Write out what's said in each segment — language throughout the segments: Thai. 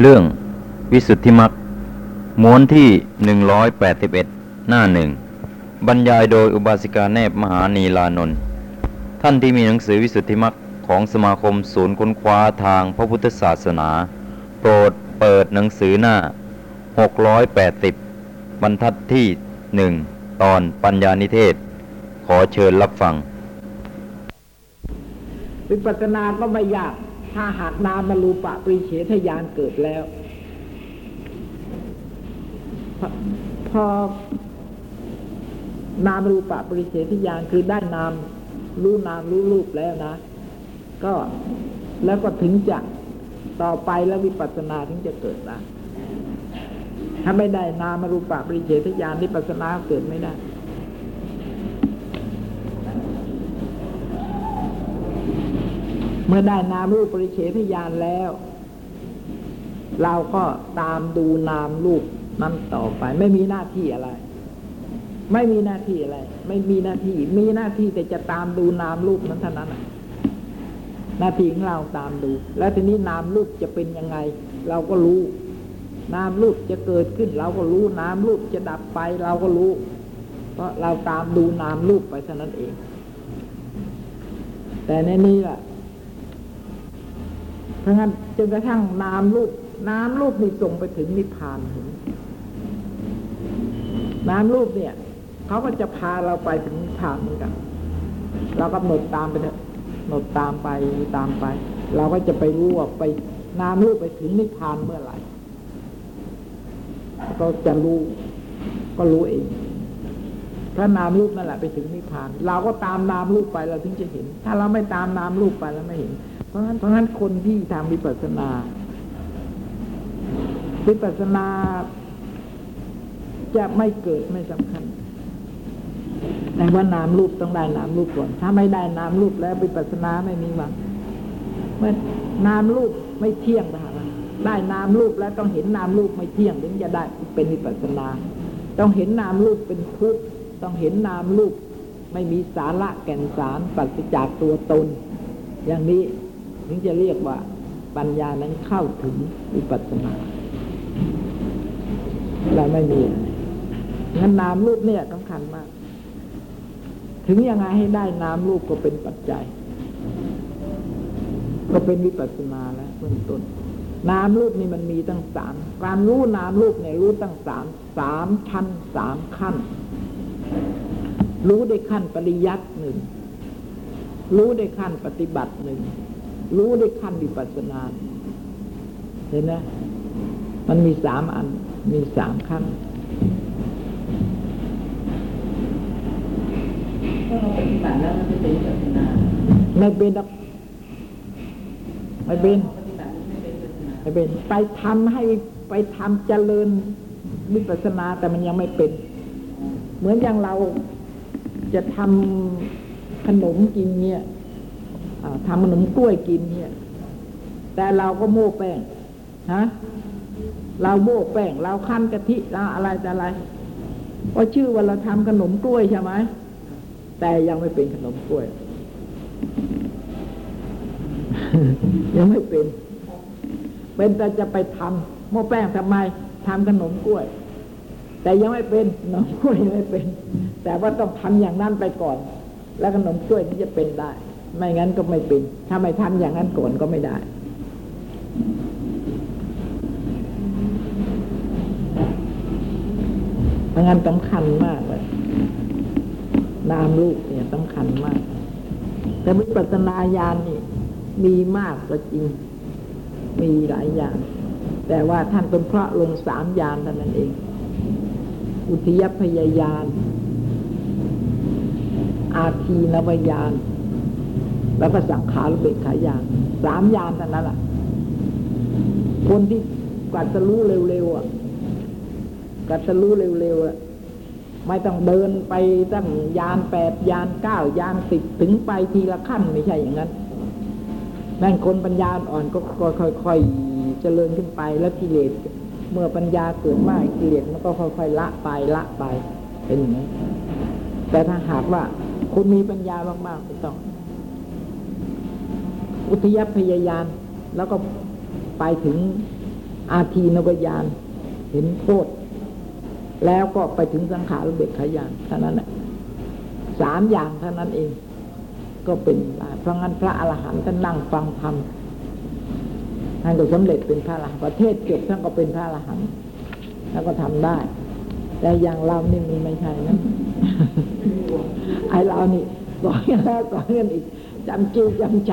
เรื่องวิสุทธิมักม้วนที่หนึ่งร้อยแปดสิบเอ็ดหน้าหนึ่งบรรยายโดยอุบาสิกาแนบมหานีลานนท์ท่านที่มีหนังสือวิสุทธิมักของสมาคมศูนย์ค้นคว้าทางพระพุทธศาสนา โปรดเปิดหนังสือหน้า 680 บรรทัดที่หนึ่งตอนปัญญานิเทศ ขอเชิญรับฟัง วิปัสสนาก็ไม่ยาก ถ้าหากนามารูปะปริเฉทญาณเกิดแล้ว พอนามรูปะปริเฉทญาณคือได้นามรู้นามรู้รูปแล้วนะ ก็แล้วก็ถึงจะต่อไปแล้ววิปัสสนาถึงจะเกิดได้ถ้าไม่ได้นามรูปะปริเฉทญาณวิปัสสนาเกิดไม่ได้ มื่อได้นามรูปปริเฉทญาณแล้ว เราก็ตามดูนามรูปนั้นต่อไป ไม่มีหน้าที่อะไร ไม่มีหน้าที่อะไร ไม่มีหน้าที่ มีหน้าที่แต่จะตามดูนามรูปนั้นเท่านั้นหน้าที่ของเราตามดู แล้วทีนี้นามรูปจะเป็นยังไง เราก็รู้ นามรูปจะเกิดขึ้น เราก็รู้นามรูปจะดับไป เราก็รู้ เพราะเราตามดูนามรูปไปเท่านั้นเอง แต่ในนี้ล่ะ เพราะงั้นจนกระทั่งนามรูปนามรูปนี่ส่งไปถึงนิพพานถึงนามรูปเนี่ยเขาก็จะพาเราไปถึงนิพพานเหมือนกันเราก็หนดตามไปเถอะหนดตามไปตามไป เราก็จะไปรู้ว่าไปนามรูปไปถึงนิพพานเมื่อไหร่ก็จะรู้ก็รู้เองถ้านามรูปนั่นแหละไปถึงนิพพาน เราก็ตามนามรูปไปเราถึงจะเห็น ถ้าเราไม่ตามนามรูปไปเราไม่เห็น เพราะฉะนั้นเพราะฉะนั้นคนที่ทำวิปัสสนาวิปัสสนาจะไม่เกิดไม่สำคัญแต่ว่านามรูปต้องได้นามรูปก่อน ถ้าไม่ได้นามรูปแล้ววิปัสสนาไม่มีหวังเมื่อนามรูปไม่เที่ยงนะฮะได้นามรูปแล้วต้องเห็นนามรูปไม่เที่ยงถึงจะได้เป็นวิปัสสนา ต้องเห็นนามรูปเป็นทุกข์ต้องเห็นนามรูป ไม่มีสาระแก่นสารปราศจากตัวตน อย่างนี้ ถึงจะเรียกว่าปัญญานั้นเข้าถึงวิปัสสนาเราไม่มีงั้นนามรูปเนี่ยสำคัญมาก ถึงยังไงให้ได้นามรูปก็เป็นปัจจัย ก็เป็นวิปัสสนาแล้วเบื้องต้นนามรูปนี่มันมีตั้งสามการรู้นามรูปเนี่ยรู้ตั้งสามสามชั้นสามขั้น รู้ได้ขั้นปริยัติหนึ่งรู้ได้ขั้นปฏิบัติหนึ่ง รู้ได้ขั้นวิปัสสนา เห็นไหมมันมีสามอัน มีสามขั้นก็เราปฏิบัติแล้วมันจะเป็นศาสนาไม่เป็นหรอกไม่เป็นปฏิบัติไม่เป็นศาสนาไม่เป็น ไปทำให้ไปทำเจริญวิปัสสนาแต่มันยังไม่เป็น เหมือนอย่างเราจะทำขนมกินเนี่ยอ่า ทำขนมกล้วยกินเนี่ย แต่เราก็โม่แป้งฮะเราโม่แป้ง เราคั้นกะทิเราอะไรแต่อะไรก็ชื่อว่าเราทำขนมกล้วยใช่ไหมแต่ยังไม่เป็นขนมกล้วย ยังไม่เป็น เป็นแต่จะไปทำโม่แป้งทำไมทำขนมกล้วย แต่ยังไม่เป็นขนมกล้วยยังไม่เป็น แต่ว่าต้องทำอย่างนั้นไปก่อน แล้วขนมกล้วยถึงจะเป็นได้ ไม่งั้นก็ไม่เป็น ถ้าไม่ทำอย่างนั้นก่อนก็ไม่ได้ เพราะงั้นสำคัญมากเลยนามลูกเนี่ยสำคัญมาก แต่วิปัสสนาญาณนี่มีมากก็จริง มีหลายอย่าง แต่ว่าท่านเป็นพระลงสามญาณเท่านั้นเอง อุทยพยายาน อาทีนวญาณ แล้วก็สังขารเบกขายานสามญาณเท่านั้นแหละคนที่กว่าจะรู้เร็วๆอะกว่าจะรู้เร็วๆอะไม่ต้องเดินไปตั้งยานแปดยานเก้ายานสิบถึงไปทีละขั้นไม่ใช่อย่างนั้นแม่งคนปัญญาอ่อนก็ค่อยๆเจริญขึ้นไปแล้วกิเลสเมื่อปัญญาเกิดมากกิเลสมันก็ค่อยๆละไปละไปเป็นอย่างนี้แต่ถ้าหากว่าคุณมีปัญญามากๆไม่ต้อง อุทยพยายาน แล้วก็ไปถึงอาทีนวายาน เห็นโทษ แล้วก็ไปถึงสังขารุเบกขายานเท่านั้นแหละสามอย่างเท่านั้นเอง ก็เป็นเพราะงั้นพระอรหันต์ท่านนั่งฟังธรรมท่านก็สำเร็จเป็นพระอรหันต์ประเทศเก็บท่านก็เป็นพระอรหันต์แล้วก็ทำได้ แต่อย่างเรานี่มันไม่ใช่นะไอเรานี่สอนกันแล้วสอนกันอีก จำจีจำใจ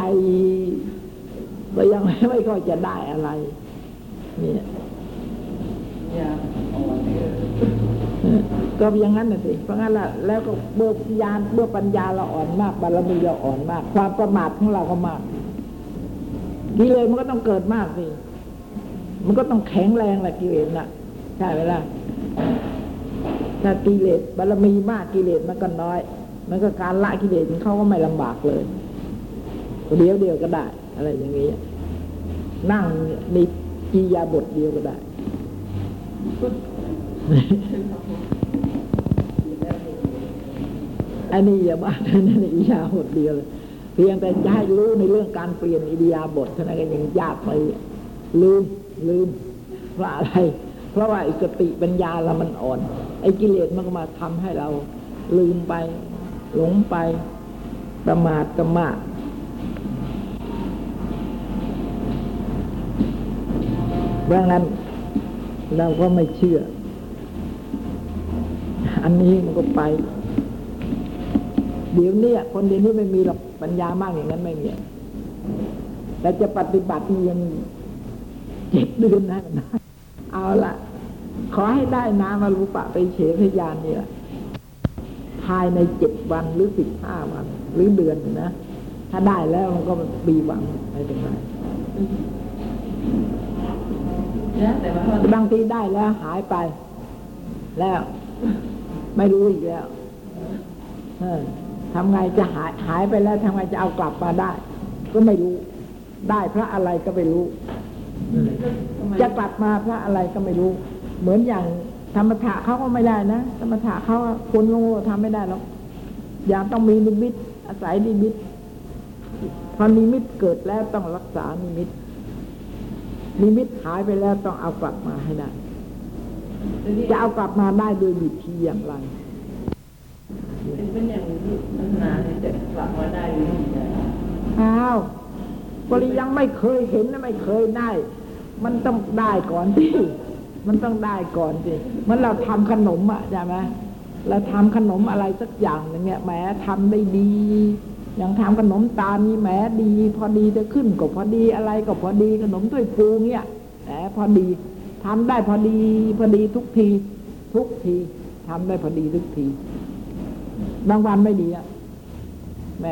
ก็ยังไม่ไม่ค่อยจะได้อะไรเนี่ยยาอ่อนอะก็อย่างนั้นน่ะสิ เพราะงั้นละแล้วก็เมื่อยานเมื่อปัญญาเราอ่อนมากบารมีเราอ่อนมาก ความประมาทของเราก็มากกิเลสมันก็ต้องเกิดมากสิ มันก็ต้องแข็งแรงแหละกิเลสน่ะ ใช่ไหมล่ะถ้ากิเลสบารมีมากกิเลสมันก็น้อย มันก็การละกิเลสเขาก็ไม่ลำบากเลย เดียวเดียวก็ได้ อะไรอย่างนี้นั่งในกียาบทเดียวก็ได้อันนี้อย่าบ้านั่นอิยาบทเดียวเลยเพียงแต่จะให้รู้ในเรื่องการเปลี่ยนอิยาบถเท่านั้นก็ยังยากไปลืมลืมเพราะอะไร เพราะว่าอ้สติปัญญาเรามันอ่อน ไอ้กิเลสมันก็มาทำให้เราลืมไป หลงไปประมาทก็มากเพราะ งั้นเราก็ไม่เชื่อ อันนี้มันก็ไป เดี๋ยวนี้คนเดี๋ยวนี้ไม่มีหรอกปัญญามากอย่างนั้นไม่มีแต่จะปฏิบัตินี่ยังเจ็ดเดือนนะนะเอาละขอให้ได้นามารูปะไปเฉพยานนี่แหละภายในเจ็ดวันหรือสิบห้าวัน หรือเดือนนะ ถ้าได้แล้วมันก็ปีหวังไม่เป็นไรต่ว่า บางทีได้แล้วหายไป แล้ว ไม่รู้อีกแล้วทำไงจะหายหายไปแล้วทำไงจะเอากลับมาได้ ก็ไม่รู้ ได้เพราะอะไรก็ไม่รู้ จะกลับมาเพราะอะไรก็ไม่รู้ เหมือนอย่างธรรมถะเขาก็ไม่ได้นะธรรมถะเขาคนโง่ทำไม่ได้หรอกอย่างต้องมีนิมิตอาศัยนิมิตพอนิมิตเกิดแล้วต้องรักษานิมิต นิมิตหายไปแล้วต้องเอากลับมาให้ได้ จะเอากลับมาได้โดยวิธีอย่างไรเป็นเป็นอย่างนี้ปัญหาเนี่ยจะกลับมาได้หรือไม่ได้อ้าวบริยังไม่เคยเห็นนะไม่เคยได้ มันต้องได้ก่อนที่มันต้องได้ก่อนสิมันเราทำขนมอะใช่ไหมเราทำขนมอะไรสักอย่างหนึ่งเนี่ยแหมทำได้ดี อย่างทำขนมตาลนี่แหมดี พอดีจะขึ้นก็พอดีอะไรก็พอดีขนมถ้วยฟูเนี่ยแหมพอดีทำได้พอดีพอดีทุกที ทุกทีทำได้พอดีทุกที บางวันไม่ดีอะแหม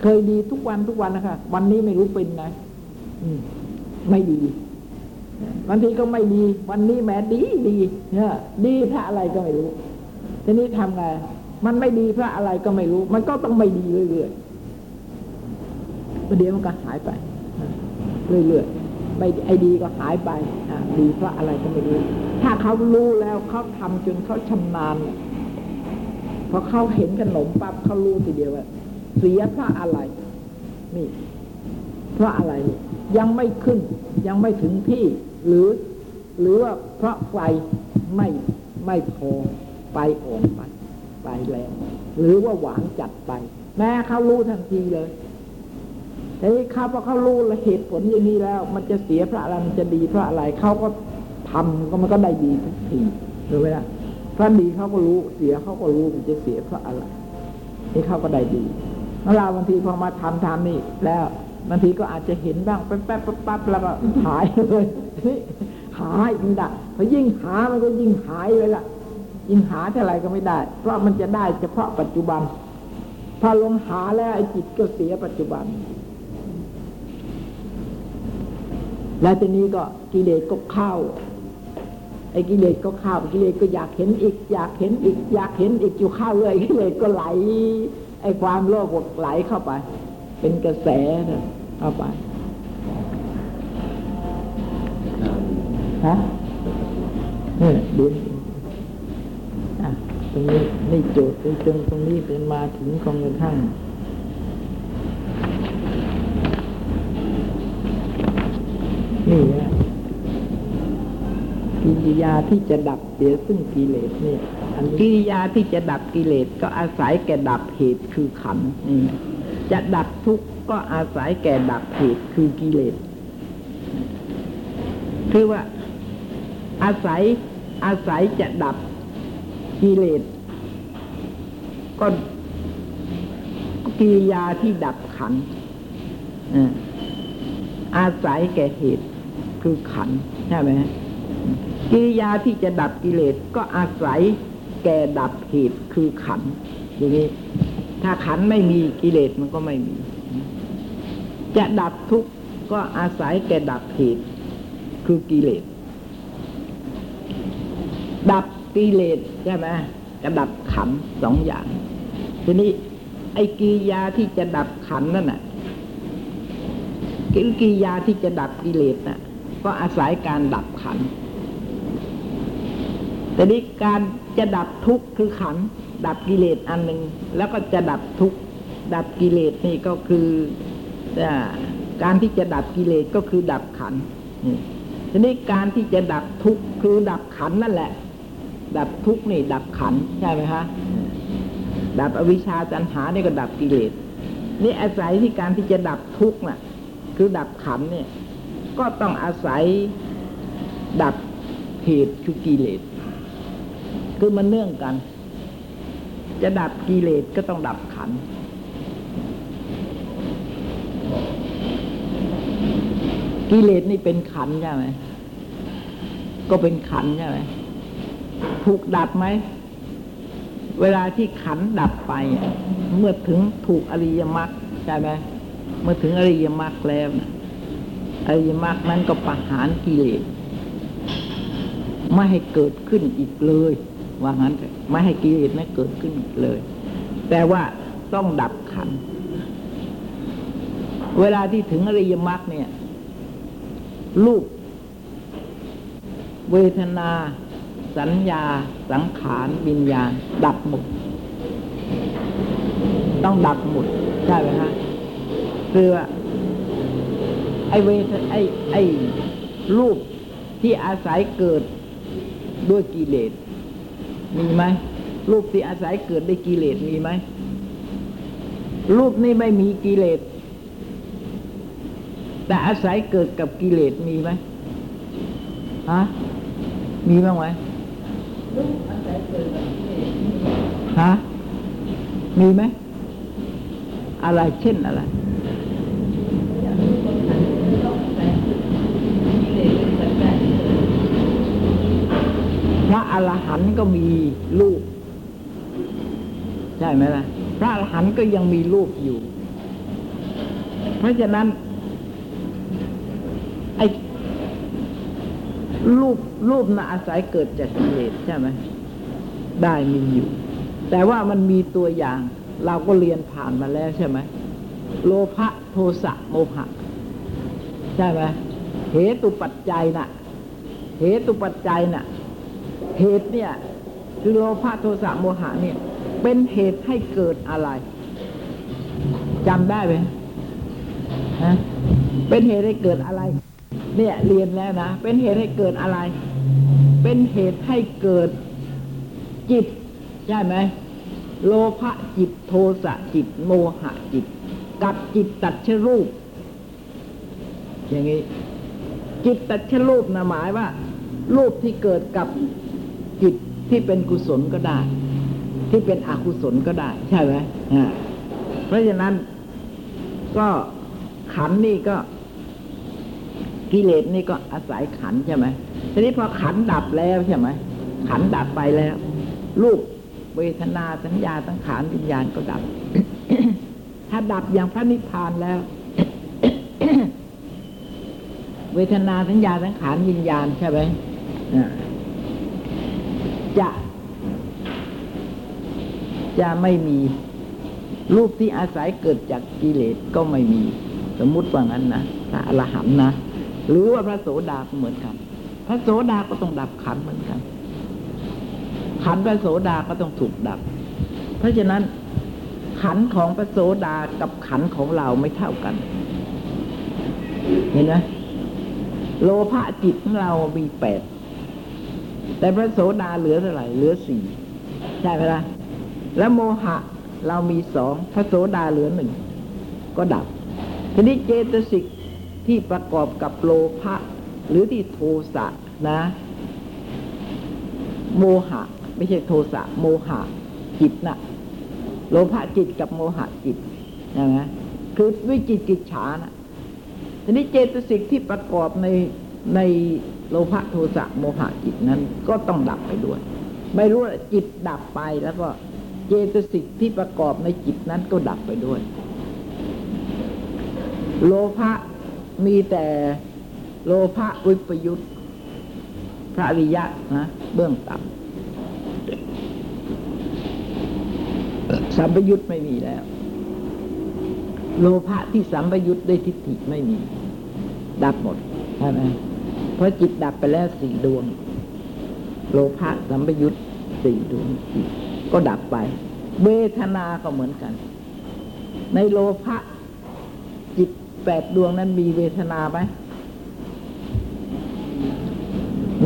เคยดีทุกวันทุกวันนะคะวันนี้ไม่รู้เป็นไงไม่ดีบางทีก็ไม่ดี วันนี้แหมดีดีเนี่ยดีพระอะไรก็ไม่รู้ทีนี้ทำไง มันไม่ดีเพราะอะไรก็ไม่รู้ มันก็ต้องไม่ดีเรื่อยๆประเดี๋ยวมันก็หายไปเรื่อยๆไม่ไอ้ดีก็หายไปดีเพราะอะไรก็ไม่รู้ ถ้าเขารู้แล้วเขาทำจนเขาชำนาญเนี่ยพอเขาเห็นขนมปั๊บเขารู้ทีเดียวว่าเสียเพราะอะไร นี่ เพราะอะไรยังไม่ขึ้น ยังไม่ถึงที่ หรือ หรือว่าเพราะไฟไม่ไม่พอไฟอ่อนไป ไฟแรงหรือว่าหวานจัดไป แม้เขารู้ทันทีเลยแต่นี่เขาพอเขารู้ละเหตุผลอย่างนี้แล้ว มันจะเสียพระอะไรมันจะดีพระอะไรเขาก็ทำก็มันก็ได้ดีทุกทีรู้ไหมล่ะถ้าดีเขาก็รู้เสียเขาก็รู้มันจะเสียพระอะไรนี่เขาก็ได้ดีแล้วเราบางทีพอมาทำทำนี่แล้วบางทีก็อาจจะเห็นบ้างแป๊บแป๊บปั๊บแล้วก็หายเลยหายมันได้พอยิ่งหามันก็ยิ่งหายเลยล่ะ ยิ่งหาเท่าไรก็ไม่ได้ เพราะมันจะได้เฉพาะปัจจุบันพอลงหาแล้วไอ้จิตก็เสียปัจจุบัน แล้วทีนี้ก็กิเลสก็เข้าไอ้กิเลสก็เข้ากิเลสก็อยากเห็นอีก อยากเห็นอีก อยากเห็นอีกอยู่เข้าเลยกิเลสก็ไหล ไอ้ความโลภก็ไหลเข้าไป เป็นกระแสนะเข้าไปฮะเนี่ยเดี๋ยวอะ ตรงนี้นี่โจทย์ตรงตรงนี้เป็นมาถึงกองเงินข้างนี่ฮะกิริยาที่จะดับเสียซึ่งกิเลสเนี่ยอันกิริยาที่จะดับกิเลสก็อาศัยแก่ดับเหตุคือขันธ์นี่นะจะดับทุกข์ก็อาศัยแก่ดับเหตุคือกิเลสคือว่าอาศัยอาศัยจะดับ กิเลสก็กิริยาที่ดับขันอ่าอาศัยแก่เหตุคือขันใช่ไหมกิริยาที่จะดับกิเลสก็อาศัยแก่ดับเหตุคือขันอย่างนี้ ถ้าขันไม่มีกิเลสมันก็ไม่มี จะดับทุกข์ก็อาศัยแก่ดับเหตุคือกิเลสดับ กิเลสใช่ไหมกับดับขันสองอย่าง ทีนี้ ไอ้กิยาที่จะดับขันนั่นน่ะกิริยาที่จะดับกิเลสน่ะ ก็อาศัยการดับขันแต่นี้การจะดับทุกข์คือขันดับกิเลสอันหนึ่งแล้วก็จะดับทุกข์ดับกิเลสนี่ก็คือการที่จะดับกิเลสก็คือดับขันทีนี้การที่จะดับทุกข์คือดับขันนั่นแหละ ดับทุกข์นี่ดับขันใช่ไหมคะดับอวิชชาตัณหานี่ก็ดับกิเลสนี่อาศัยที่การที่จะดับทุกข์น่ะ คือดับขันเนี่ย ก็ต้องอาศัยดับเหตุคือกิเลสคือมันเนื่องกัน จะดับกิเลสก็ต้องดับขันกิเลสนี่เป็นขันใช่ไหมก็เป็นขันใช่ไหม ถูกดับไหม เวลาที่ขันดับไป เมื่อถึงถูกอริยมรรคใช่ไหมเมื่อถึงอริยมรรคแล้วนะอริยมรรคนั้นก็ประหารกิเลสไม่ให้เกิดขึ้นอีกเลย ว่างั้นไม่ให้กิเลสนั้นเกิดขึ้นอีกเลย แต่ว่าต้องดับขัน เวลาที่ถึงอริยมรรคเนี่ยรูปเวทนา สัญญาสังขารวิญญาณ ดับหมด ต้องดับหมดใช่ไหมฮะคือว่าไอเวทไอไอรูปที่อาศัยเกิดด้วยกิเลสมีไหมรูปที่อาศัยเกิดด้วยกิเลสมีไหมรูปนี้ไม่มีกิเลสแต่อาศัยเกิดกับกิเลสมีไหมฮะมีบ้างไหม ฮะมีไหมอะไรเช่นอะไรอยากรู้คนขันต้องอาศัยเกิดกิเลสเป็นปัจจัยเกิดพระอรหันต์ก็มีรูป ใช่ไหมล่ะ พระอรหันต์ก็ยังมีรูปอยู่ เพราะฉะนั้น ไอ้ รูปรูปน่ะอาศัยเกิดจากกิเลสใช่ไหมได้มีอยู่ แต่ว่ามันมีตัวอย่าง เราก็เรียนผ่านมาแล้วใช่ไหมโลภะโทสะโมหะ ใช่ไหมเหตุปัจจัยน่ะ เหตุปัจจัยน่ะ เหตุเนี่ยคือโลภะโทสะโมหะเนี่ย เป็นเหตุให้เกิดอะไรจำได้ไหมฮะเป็นเหตุให้เกิดอะไร เนี่ยเรียนแล้วนะ เป็นเหตุให้เกิดอะไร เป็นเหตุให้เกิดจิต ใช่ไหมโลภะจิตโทสะจิต โมหะจิต กับจิตตัดชรูป อย่างนี้ จิตตัดชรูปนะหมายว่า รูปที่เกิดกับจิตที่เป็นกุศลก็ได้ ที่เป็นอกุศลก็ได้ ใช่ไหมเพราะฉะนั้นก็ขันนี่ก็ กิเลสนี่ก็อาศัยขันใช่ไหมทีนี้พอขันดับแล้วใช่ไหมขันดับไปแล้ว รูปเวทนาสัญญาสังขารวิญญาณก็ดับ ถ้าดับอย่างพระนิพพานแล้ว เวทนาสัญญาสังขารวิญญาณใช่ไหมจะ จะไม่มีรูปที่อาศัยเกิดจากกิเลสก็ไม่มี สมมุติว่างั้นนะพระอรหันต์นะ หรือว่าพระโสดาก็เหมือนกัน พระโสดาก็ต้องดับขันเหมือนกัน ขันพระโสดาก็ต้องถูกดับ เพราะฉะนั้นขันของพระโสดากับขันของเราไม่เท่ากัน เห็นไหมโลภะจิตของเรามีแปด แต่พระโสดาเหลือเท่าไหร่ เหลือสี่ใช่ไหมล่ะ แล้วโมหะเรามีสอง พระโสดาเหลือหนึ่ง ก็ดับ ทีนี้เจตสิก ที่ประกอบกับโลภะหรือที่โทสะนะ โมหะ ไม่ใช่โทสะโมหะจิตนะโลภะจิตกับโมหะจิตใช่ไหมคือวิจิตกิจฉานะทีนี้เจตสิกที่ประกอบในในโลภะโทสะโมหะจิตนั้นก็ต้องดับไปด้วย ไม่รู้ว่าจิตดับไปแล้วก็เจตสิกที่ประกอบในจิตนั้นก็ดับไปด้วย โลภะ มีแต่โลภะวิปยุตพระริยะนะเบื้องต่ำสัมปยุตไม่มีแล้ว โลภะที่สัมปยุตด้วยทิฏฐิไม่มี ดับหมดใช่ไหมเพราะจิตดับไปแล้วสี่ดวง โลภะสัมปยุตสี่ดวงก็ดับไป เวทนาก็เหมือนกัน ในโลภะ แปดดวงนั้นมีเวทนาไหม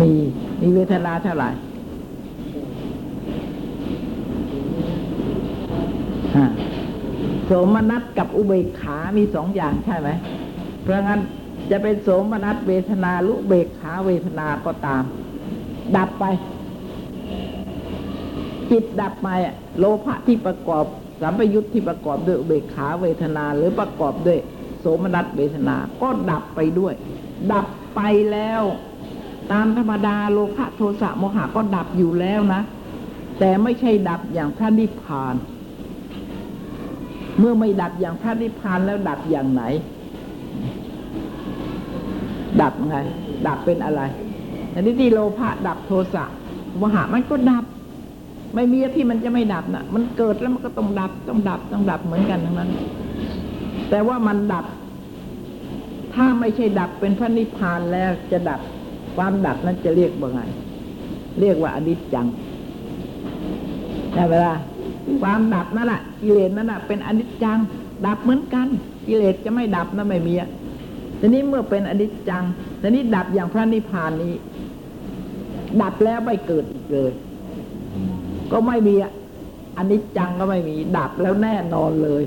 มีมีเวทนาเท่าไหร่โสมนัสกับอุเบกขา มีสองอย่างใช่ไหม เพราะงั้นจะเป็นโสมนัสเวทนาหรืออุเบกขาเวทนาก็ตาม ดับไป จิตดับไปอะโลภะที่ประกอบสัมปยุทธ์ที่ประกอบด้วยอุเบกขาเวทนาหรือประกอบด้วย สมนัสเวทนา ก็ดับไปด้วย ดับไปแล้ว ตามธรรมดาโลภะโทสะโมหะก็ดับอยู่แล้วนะ แต่ไม่ใช่ดับอย่างพระนิพพาน เมื่อไม่ดับอย่างพระนิพพานแล้วดับอย่างไหน ดับไง ดับเป็นอะไรอันนี้ที่โลภะดับโทสะโมหะมันก็ดับ ไม่มีที่มันจะไม่ดับนะมันเกิดแล้วมันก็ต้องดับต้องดับต้องดับเหมือนกันทั้งนั้น แต่ว่ามันดับ ถ้าไม่ใช่ดับเป็นพระนิพพานแล้วจะดับความดับนั้นจะเรียกว่าไง เรียกว่าอนิจจังใช่ไหมล่ะความดับนั่นแหละกิเลสนั่นแหะเป็นอนิจจัง ดับเหมือนกันกิเลสจะไม่ดับนะไม่มีอะทีนี้เมื่อเป็นอนิจจังทีนี้ดับอย่างพระนิพพานนี้ ดับแล้วไม่เกิดอีกเลย ก็ไม่มีอะอนิจจังก็ไม่มี ดับแล้วแน่นอนเลย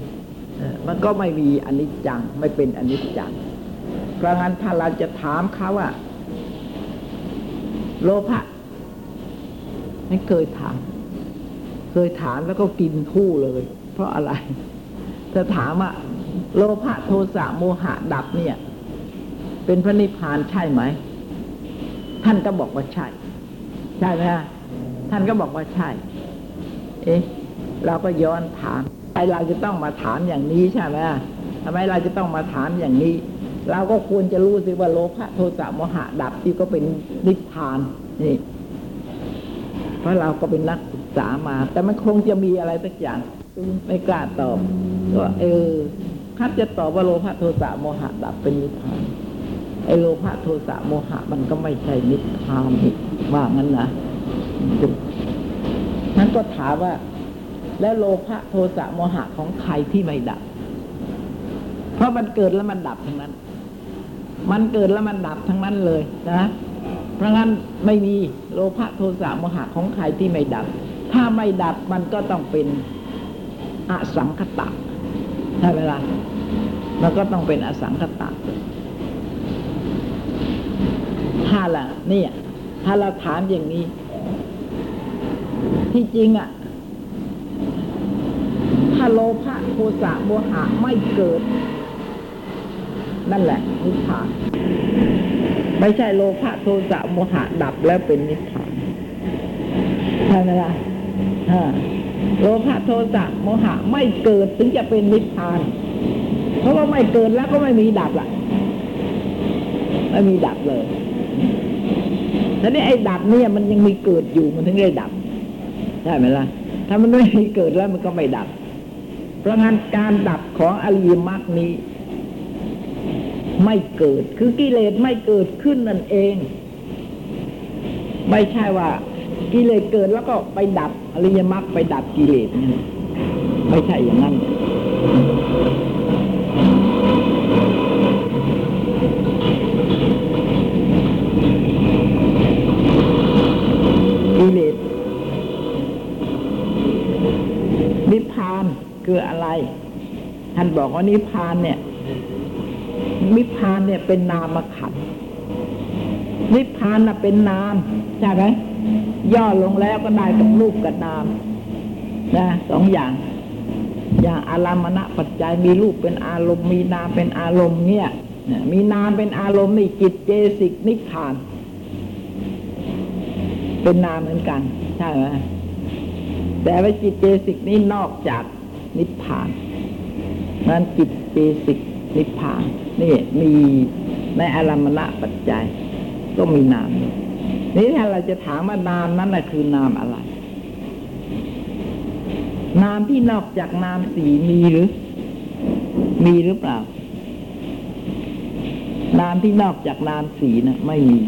มันก็ไม่มีอนิจจัง ไม่เป็นอนิจจัง เพราะงั้นถ้าเราจะถามเขาว่า โลภะไม่เคยถาม เคยถามแล้วก็กินคู่เลย เพราะอะไรถ้าถามว่าโลภะโทสะโมหะดับเนี่ย เป็นพระนิพพานใช่ไหม ท่านก็บอกว่าใช่ ใช่ไหมท่านก็บอกว่าใช่ เอ๊ะ เราก็ย้อนถาม ไอเราจะต้องมาถามอย่างนี้ใช่ไหมทำไมเราจะต้องมาถามอย่างนี้ เราก็ควรจะรู้สิว่าโลภะโทสะโมหะดับที่ก็เป็นนิพพานนี่เพราะเราก็เป็นนักศึกษามา แต่มันคงจะมีอะไรสักอย่างไม่กล้าตอบก็เออคัดจะตอบว่าโลภะโทสะโมหะดับเป็นนิพพานไอโลภะโทสะโมหะ มันก็ไม่ใช่นิพพานว่างั้นนะนั้นก็ถามว่า แล้วโลภะโทสะโมหะของใครที่ไม่ดับ เพราะมันเกิดแล้วมันดับทั้งนั้น มันเกิดแล้วมันดับทั้งนั้นเลยนะเพราะงั้นไม่มีโลภะโทสะโมหะของใครที่ไม่ดับ ถ้าไม่ดับมันก็ต้องเป็นอสังคตะใช่ไหมล่ะมันก็ต้องเป็นอสังคตะถ้าละเนี่ยถ้าเราถามอย่างนี้ ที่จริงอะ่ะ ถ้าโลภะโทสะโมหะไม่เกิด นั่นแหละนิพพาน ไม่ใช่โลภะโทสะโมหะดับแล้วเป็นนิพพานใช่ไหมล่ะโลภะโทสะโมหะไม่เกิดถึงจะเป็นนิพพาน เพราะว่าไม่เกิดแล้วก็ไม่มีดับล่ะ ไม่มีดับเลยทีนี้ไอ้ดับเนี่ยมันยังมีเกิดอยู่มันถึงได้ดับใช่ไหมล่ะ ถ้ามันไม่มีเกิดแล้วมันก็ไม่ดับ พราะงั้นการดับของอริยมรรคนี้ ไม่เกิดคือกิเลสไม่เกิดขึ้นนั่นเอง ไม่ใช่ว่า กิเลสเกิดแล้วก็ไปดับอริยมรรคไปดับกิเลสไม่ใช่อย่างนั้นกิเลสนิพพาน คืออะไร ท่านบอกว่านิพพานเนี่ยนิพพานเนี่ยเป็นนามขันนิพพานน่ะเป็นนามใช่ไหมย่อลงแล้วก็ได้กับรูปกับนามนะสองอย่าง อย่างอารามณปัจจัยมีรูปเป็นอารมณ์มีนามเป็นอารมณ์เนี่ยมีนามเป็นอารมณ์นี่จิตเจสิกนิพพาน เป็นนามเหมือนกัน ใช่ไหมแต่ว่าจิตเจสิกนี่นอกจาก นิพพานนั้นจิตเจสิกนิพพานนี่มีในอารมณะปัจจัย ก็มีนามนี่ถ้าเราจะถามว่านามนั้นนะคือนามอะไร นามที่นอกจากนามสีมีหรือ มีหรือเปล่า นามที่นอกจากนามสีนะไม่มี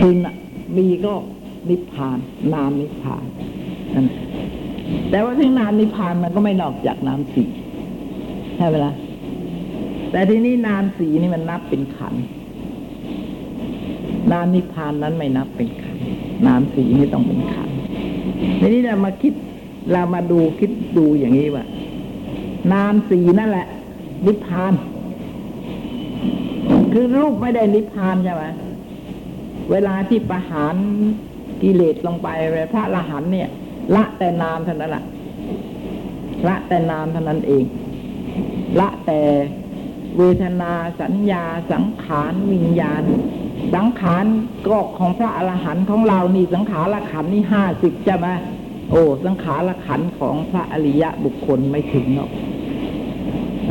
คือมีก็นิพพาน นามนิพพาน นั่นแต่ว่าที่นามนิพพานมันก็ไม่นอกจากนามสีใช่ไหมล่ะแต่ที่นี่นามสีนี่มันนับเป็นขัน นามนิพพานนั้นไม่นับเป็นขัน นามสีไม่ต้องเป็นขันทีนี้เรามาคิดเรามาดูคิดดูอย่างนี้ว่านามสีนั่นแหละ นิพพาน คือรูปไม่ได้นิพพานใช่ไหมเวลาที่ประหารกิเลสลงไปพระอรหันเนี่ย ละแต่นามเท่านั้นแหละละแต่นามเท่านั้นเอง ละแต่เวทนาสัญญาสังขารวิญญาณ สังขารก็ของพระอรหันต์ของเรานี่สังขารละขันนี่ห้าสิบใช่ไหมโอ้สังขารละขันของพระอริยะบุคคลไม่ถึงหรอก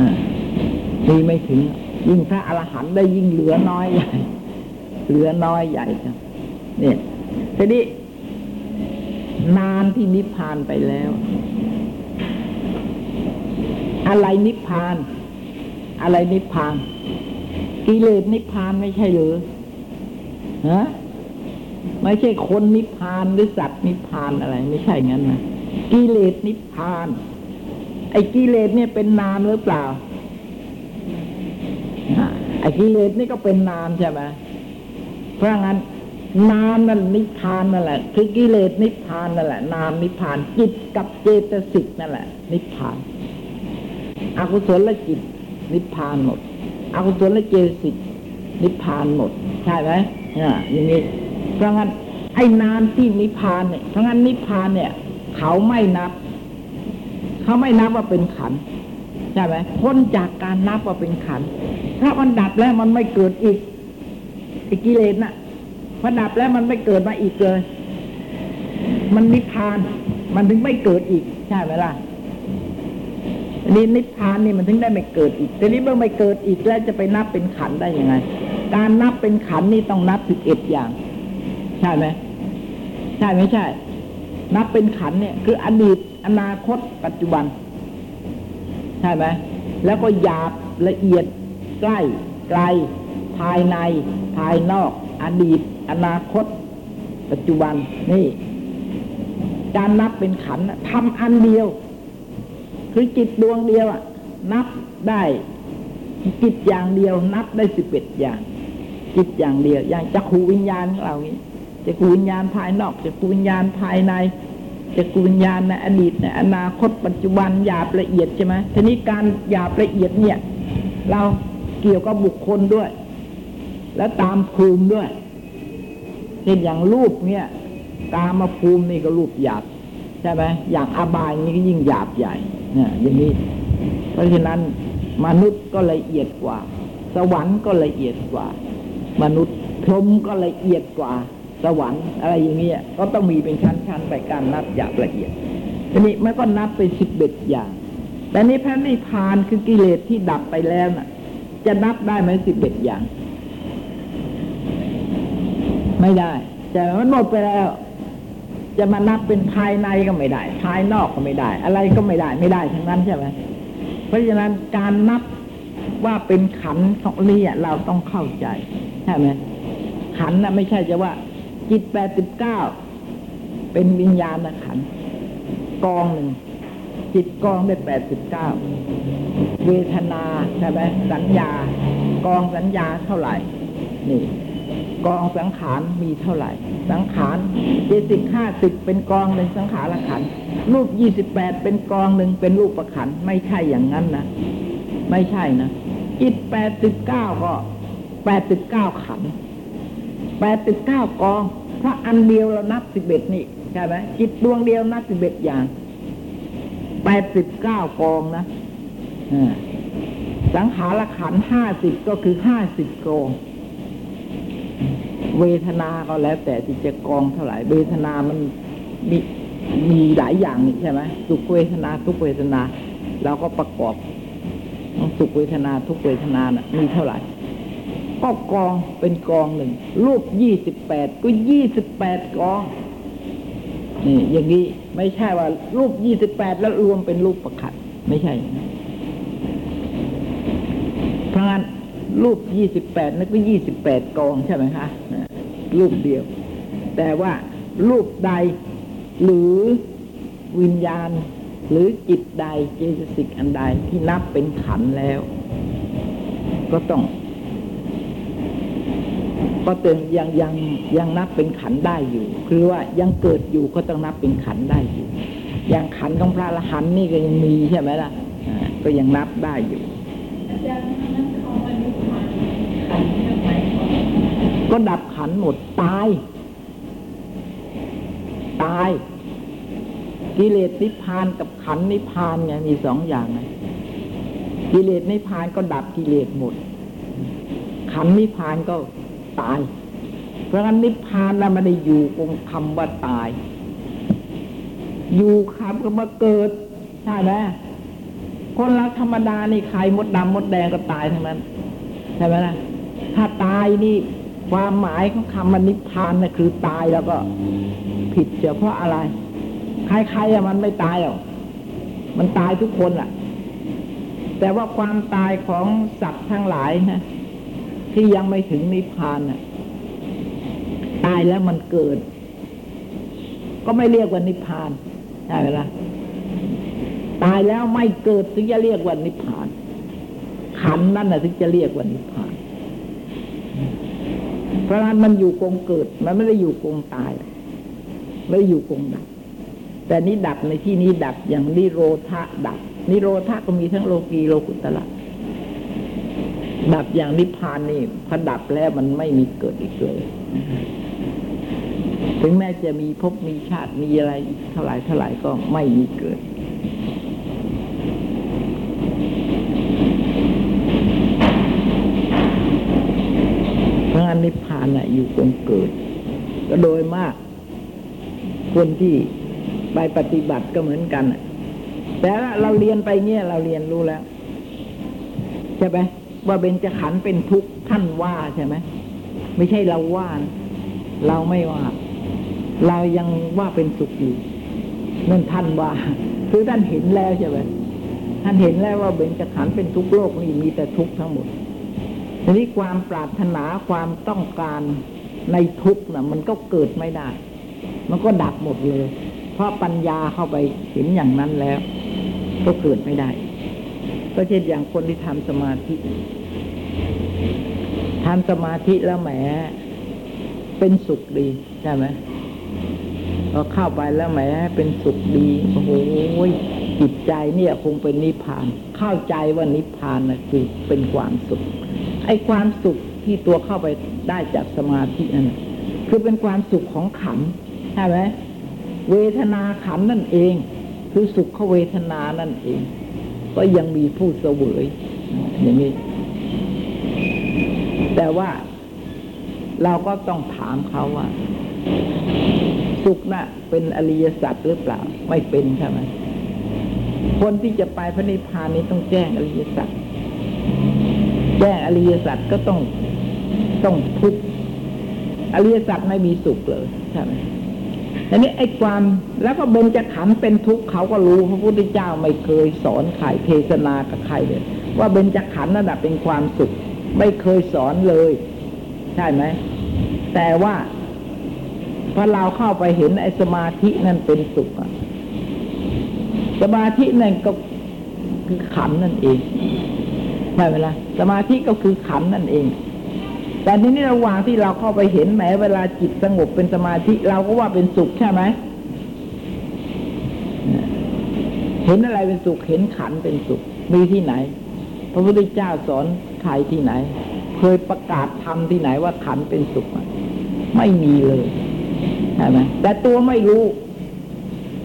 อ่ามีไม่ถึง ยิ่งพระอรหันต์ได้ยิ่งเหลือน้อยใหญ่ เหลือน้อยใหญ่ครับเนี่ยทีนี้ นานที่นิพพานไปแล้ว อะไรนิพพาน อะไรนิพพาน กิเลสนิพพานไม่ใช่หรือฮะไม่ใช่คนนิพพานหรือสัตว์นิพพานอะไร ไม่ใช่งั้นนะกิเลสนิพพาน ไอ้กิเลสเนี่ยเป็นนามหรือเปล่าไอ้กิเลสนี่ก็เป็นนามใช่ไหมเพราะงั้น นามนั่นนิพพานนั่นแหละ คือกิเลสนิพพานนั่นแหละ นามนิพพานจิตกับเจตสิกนั่นแหละ นิพพานอกุศลจิต นิพพานหมดอกุศลเจตสิกนิพพานหมด ใช่ไหมอ่าอย่างนี้เพราะงั้นไอ้นามที่นิพพานเนี่ยเพราะงั้นนิพพานเนี่ย เขาไม่นับ เขาไม่นับว่าเป็นขันใช่ไหมพ้นจากการนับว่าเป็นขันถ้ามันดับแล้วมันไม่เกิดอีกไอ้กิเลสน่ะ พอดับแล้วมันไม่เกิดมาอีกเลย มันนิพพาน มันถึงไม่เกิดอีก ใช่ไหมล่ะนี่นิพพานนี่มันถึงได้ไม่เกิดอีกแต่นี้เมื่อไม่เกิดอีกแล้วจะไปนับเป็นขันได้ยังไง การนับเป็นขันนี่ต้องนับสิบเอ็ดอย่าง ใช่ไหมใช่ไม่ใช่ นับเป็นขันเนี่ย คืออดีตอนาคตปัจจุบัน ใช่ไหมแล้วก็หยาบละเอียดใกล้ไกล ภายใน ภายนอก อดีต อนาคต ปัจจุบันนี่การนับเป็นขันทำอันเดียว คือจิตดวงเดียวอะนับได้จิตอย่างเดียว นับได้สิบเอ็ดอย่าง จิตอย่างเดียว อย่างจักขูวิญญาณของเรานี้จักขูวิญญาณภายนอกจักขูวิญญาณภายในจักขูวิญญาณในอดีตในอนาคตปัจจุบันหยาบละเอียดใช่ไหมทีนี้การหยาบละเอียดเนี่ย เราเกี่ยวกับบุคคลด้วย แล้วตามภูมิด้วย เช่นอย่างรูปเนี่ยตามมาภูมินี่ก็รูปหยาบใช่ไหมอย่างอบายนี่ก็ยิ่งหยาบใหญ่เนี่ยอย่างนี้ เพราะฉะนั้นมนุษย์ก็ละเอียดกว่า สวรรค์ก็ละเอียดกว่า มนุษย์พรหมก็ละเอียดกว่า สวรรค์อะไรอย่างเงี้ยก็ต้องมีเป็นชั้นๆไปการนับหยาบละเอียดทีนี้มันก็นับเป็นสิบเอ็ดอย่างแต่นี้พระนิพพานคือกิเลสที่ดับไปแล้วน่ะ จะนับได้ไหมสิบเอ็ดอย่าง ไม่ได้ แต่มันหมดไปแล้ว จะมานับเป็นภายในก็ไม่ได้ ภายนอกก็ไม่ได้ อะไรก็ไม่ได้ไม่ได้ทั้งนั้นใช่ไหมเพราะฉะนั้นการนับว่าเป็นขันธ์ของนี่เราต้องเข้าใจใช่ไหมขันธ์น่ะไม่ใช่จะว่า จิตแปดสิบเก้าเป็นวิญญาณนะขันธ์กองหนึ่งจิตกองได้แปดสิบเก้าเวทนาใช่ไหมสัญญากองสัญญาเท่าไหร่ นี่ กองสังขารมีเท่าไหร่ สังขารเจสิกห้าสิบเป็นกองหนึ่งสังขารขันรูปยี่สิบแปดเป็นกองหนึ่งเป็นรูปประขันไม่ใช่อย่างนั้นนะไม่ใช่นะจิตแปดสิบเก้าก็แปดสิบเก้าขันแปดสิบเก้ากองเพราะอันเดียวเรานับสิบเอ็ดนี่ใช่ไหมจิตดวงเดียวนับสิบเอ็ดอย่างแปดสิบเก้ากองนะสังขารขันห้าสิบก็คือห้าสิบกอง เวทนาก็แล้ว แต่ที่จะกองเท่าไหร่ เวทนามันมีมีหลายอย่างนี่ใช่ไหมสุขเวทนา ทุกเวทนาเราก็ประกอบสุขเวทนาทุกเวทนานะ่ะ มีเท่าไหร่ก็กองเป็นกองหนึ่งรูปยี่สิบแปดก็ยี่สิบแปดกองนี่อย่างนี้ไม่ใช่ว่า รูปยี่สิบแปดแล้วรวมเป็นรูปประคัดไม่ใช่เพราะงั้น รูปยี่สิบแปดนั่นก็ยี่สิบแปดกองใช่ไหมคะรูปเดียว แต่ว่ารูปใดหรือวิญญาณ หรือจิตใดเจตสิกอันใดที่นับเป็นขันแล้ว ก็ต้อง ก็เตือนยังยังยังนับเป็นขันได้อยู่ คือว่ายังเกิดอยู่ก็ต้องนับเป็นขันได้อยู่ อย่างขันของพระอรหันนี่ก็ยังมีใช่ไหมล่ะก็ยังนับได้อยู่อาจารย์ ก็ดับขันหมดตาย ตาย กิเลสนิพพานกับขันนิพพานไงมีสองอย่างไงกิเลสนิพพานก็ดับกิเลสหมด ขันนิพพานก็ตาย เพราะงั้นนิพพานน่ะมันได้อยู่คงคำว่าตาย อยู่คำก็มาเกิดใช่ไหมคนเราธรรมดานี่ใครมดดำมดแดงก็ตายทั้งนั้น ใช่ไหมล่ะถ้าตายนี่ ความหมายของคำมันนิพพานนะคือตายแล้วก็ผิดเฉพราะอะไร ใครๆอะมันไม่ตายหรอกมันตายทุกคนอะแต่ว่าความตายของสัตว์ทั้งหลายนะที่ยังไม่ถึงนิพพานน่ะตายแล้วมันเกิด ก็ไม่เรียกว่านิพพานใช่ไหมล่ะตายแล้วไม่เกิดถึงจะเรียกว่านิพพานขันนั่นน่ะถึงจะเรียกว่านิพพาน เพราะนั้นมันอยู่กงเกิด มันไม่ได้อยู่กงตาย ไม่ได้อยู่กงดับ แต่นี้ดับในที่นี้ดับอย่างนิโรธะดับ นิโรธะก็มีทั้งโลกีโลกุตละดับอย่างนิพพานนี่พอดับแล้วมันไม่มีเกิดอีกเลยถึงแม้จะมีภพมีชาติมีอะไรเท่าไหร่เท่าไหร่ก็ไม่มีเกิด เพรานนิพพานน่ะ อยู่ตรงเกิด ก็โดยมาก คนที่ไปปฏิบัติก็เหมือนกันแต่เราเรียนไปเงี้ยเราเรียนรู้แล้ว ใช่ไหมว่าเบญจขันธ์เป็นทุกข์ท่านว่าใช่ไหมไม่ใช่เราว่านเราไม่ว่า เรายังว่าเป็นสุขอยู่นั่นท่านว่าคือท่านเห็นแล้วใช่ไหมท่านเห็นแล้วว่าเบญจขันธ์เป็นทุกข์โลกนี่มีแต่ทุกข์ทั้งหมด นี้ความปรารถนาความต้องการในทุกข์น่ะ มันก็เกิดไม่ได้ มันก็ดับหมดเลย เพราะปัญญาเข้าไปเห็นอย่างนั้นแล้ว ก็เกิดไม่ได้ ก็เช่นอย่างคนที่ทำสมาธิทำสมาธิแล้วแหม เป็นสุขดีใช่ไหมพอเข้าไปแล้วแหมเป็นสุขดีโอ้โหจิตใจเนี่ยคงเป็นนิพพาน เข้าใจว่านิพพานนะคือเป็นความสุข ไอ้ความสุขที่ตัวเข้าไปได้จากสมาธินั่นคือเป็นความสุขของขันใช่ไหมเวทนาขันนั่นเอง คือสุขเขเวทนานั่นเอง ก็ยังมีผู้เสวยอย่างนี้แต่ว่าเราก็ต้องถามเขาว่า สุขน่ะเป็นอริยสัจหรือเปล่า ไม่เป็นใช่ไหมคนที่จะไปพระนิพพานนี้ต้องแจ้งอริยสัจ แจ้งอริยสัจก็ต้องต้องทุกข์อริยสัจไม่มีสุขเลยใช่ไหมอันนี้ไอ้ความแล้วก็เบญจขันธ์เป็นทุกข์เขาก็รู้พระพุทธเจ้าไม่เคยสอนใครเทศนากับใครเลย ว่าเบญจขันธ์นั่นแหะเป็นความสุข ไม่เคยสอนเลย ใช่ไหมแต่ว่าพอเราเข้าไปเห็นไอ้สมาธินั่นเป็นสุขสมาธินั่นก็คือขันนั่นเอง ใช่ไหมล่ะสมาธิก็คือขันนั่นเอง แต่ทีนี้ระหว่างที่เราเข้าไปเห็นแหมเวลาจิตสงบเป็นสมาธิเราก็ว่าเป็นสุขใช่ไหมเห็นอะไรเป็นสุข เห็นขันเป็นสุข มีที่ไหน พระพุทธเจ้าสอนใครที่ไหน เคยประกาศทำที่ไหนว่าขันเป็นสุข ไม่มีเลยใช่ไหมแต่ตัวไม่รู้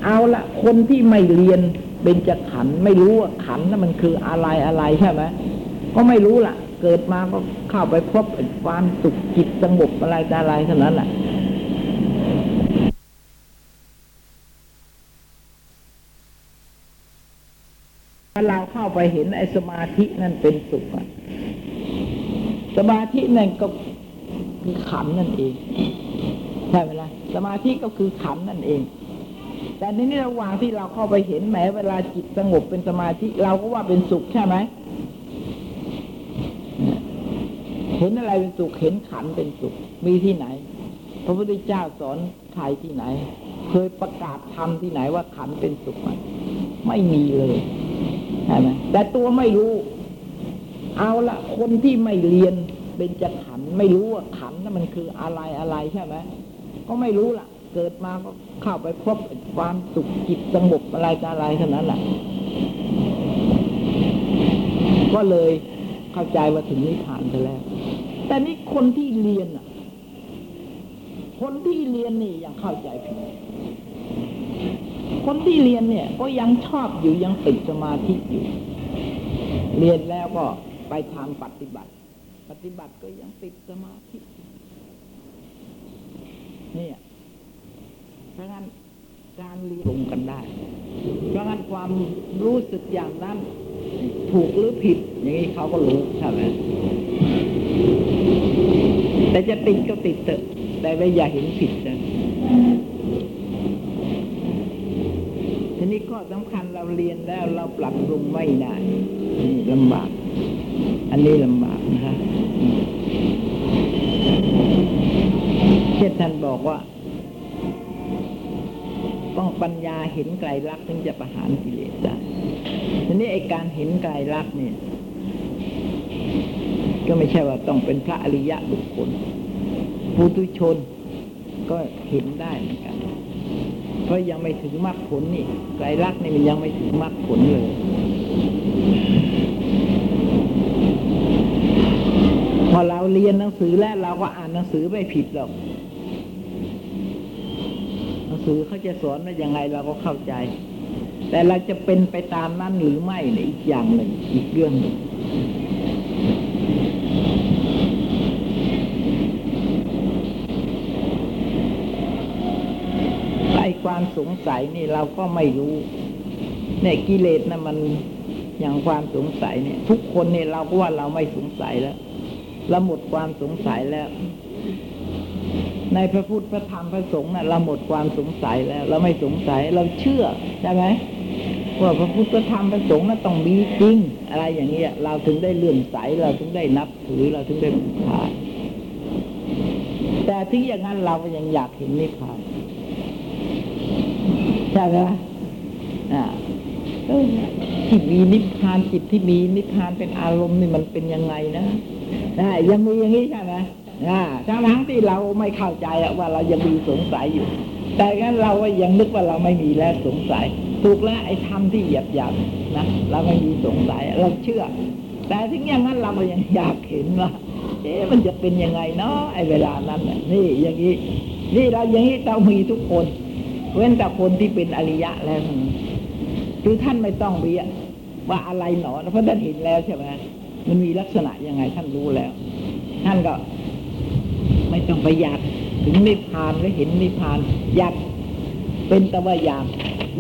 เอาละคนที่ไม่เรียนเบญจะขันไม่รู้ว่าขันนั้นมันคืออะไรอะไรใช่ไหม ก็ไม่รู้ล่ะ เกิดมาก็เข้าไปพบความสุขจิตสงบอะไรต่อะไรเท่านั้นแหละถ้าเราเข้าไปเห็นไอ้สมาธินั่นเป็นสุขอะสมาธินั่นก็คือขันนั่นเองใช่ไหมล่ะสมาธิก็คือขันนั่นเอง แต่ในนี้ระหว่างที่เราเข้าไปเห็นแหมเวลาจิตสงบเป็นสมาธิ เราก็ว่าเป็นสุขใช่ไหม เห็นอะไรเป็นสุข เห็นขันเป็นสุข มีที่ไหน พระพุทธเจ้าสอนใครที่ไหน เคยประกาศทำที่ไหนว่าขันเป็นสุขไหมไม่มีเลยใช่ไหมแต่ตัวไม่รู้ เอาละคนที่ไม่เรียนเป็นจะขันไม่รู้ว่าขันนั้นมันคืออะไรอะไรใช่ไหมก็ไม่รู้ล่ะ เกิดมาก็เข้าไปพบความสุขจิตสงบอะไรต่ออะไรเท่านั้นแหละก็เลยเข้าใจว่าถึงนิพพานไปแล้ว แต่นี่คนที่เรียนอะ คนที่เรียนนี่ยังเข้าใจผิด คนที่เรียนเนี่ย ก็ยังชอบอยู่ยังติดสมาธิอยู่ เรียนแล้วก็ไปทางปฏิบัติ ปฏิบัติก็ยังติดสมาธิ เนี่ย เพราะงั้นการเรียนลงกันได้ เพราะงั้นความรู้สึกอย่างนั้น ถูกหรือผิด อย่างนี้เขาก็รู้ใช่ไหม แต่จะติดก็ติดเถอะ แต่ว่อย่าเห็นผิดนะทีนี้ก็สำคัญเราเรียนแล้วเราปรับปรุงไม่ได้นี่ลำบาก อันนี้ลำบากนะฮะเช่นท่านบอกว่า ต้องปัญญาเห็นไกลลักษณ์ถึงจะประหารกิเลสได้ทีนี้ไอการเห็นไกลลักษณ์เนี่ย ก็ไม่ใช่ว่าต้องเป็นพระอริยะบุคคลปุถุชนก็เห็นได้เหมือนกัน เพราะยังไม่ถึงมรรคผลนี่ไกลลักษณ์นี่มันยังไม่ถึงมรรคผลเลย พอเราเรียนหนังสือแล้วเราก็อ่านหนังสือไม่ผิดหรอก หนังสือเขาจะสอนว่ายังไงเราก็เข้าใจ แต่เราจะเป็นไปตามนั้นหรือไม่เนี่ยอีกอย่างหนึ่งอีกเรื่องหนึ่ง ความสงสัยนี่เราก็ไม่รู้เนี่ยกิเลสนะมันอย่างความสงสัยเนี่ย ทุกคนเนี่ยเราก็ว่าเราไม่สงสัยแล้วเราหมดความสงสัยแล้ว ในพระพุทธพระธรรมพระสงฆ์น่ะเราหมดความสงสัยแล้ว เราไม่สงสัยเราเชื่อใช่ไหมว่าพระพุทธพระธรรมพระสงฆ์น่ะต้องมีจริง อะไรอย่างเงี้ย เราถึงได้เลื่อมใสเราถึงได้นับถือเราถึงได้บูชาแต่ถึงอย่างนั้นเราก็ยังอยากเห็นนิพพาน ใช่ไหมอ่าเออที่มีนิพพานจิตที่มีนิพพานเป็นอารมณ์นี่มันเป็นยังไงนะนะยังมีอย่างนี้ใช่ไหมอ่าทั้งทั้งที่เราไม่เข้าใจว่าเรายังมีสงสัยอยู่ แต่งั้นเรายังนึกว่าเราไม่มีแล้วสงสัย ถูกแล้วไอ้ธรรมที่หยาบหยาบนะเราไม่มีสงสัยเราเชื่อ แต่ถึงอย่างนั้นเราก็ยังอยากเห็นว่าเอ๊ะมันจะเป็นยังไงเนาะไอ้เวลานั้นนี่อย่างนี้นี่เราอย่างนี้ต้องมีทุกคน เว้นแต่คนที่เป็นอริยะแล้วคือท่านไม่ต้องเรียว่าอะไรหนอเพราะท่านเห็นแล้วใช่ไหมมันมีลักษณะยังไงท่านรู้แล้ว ท่านก็ไม่ต้องไปอยากถึงนิพพานหรือเห็นนิพพานอยากเป็นต่ว่ายาก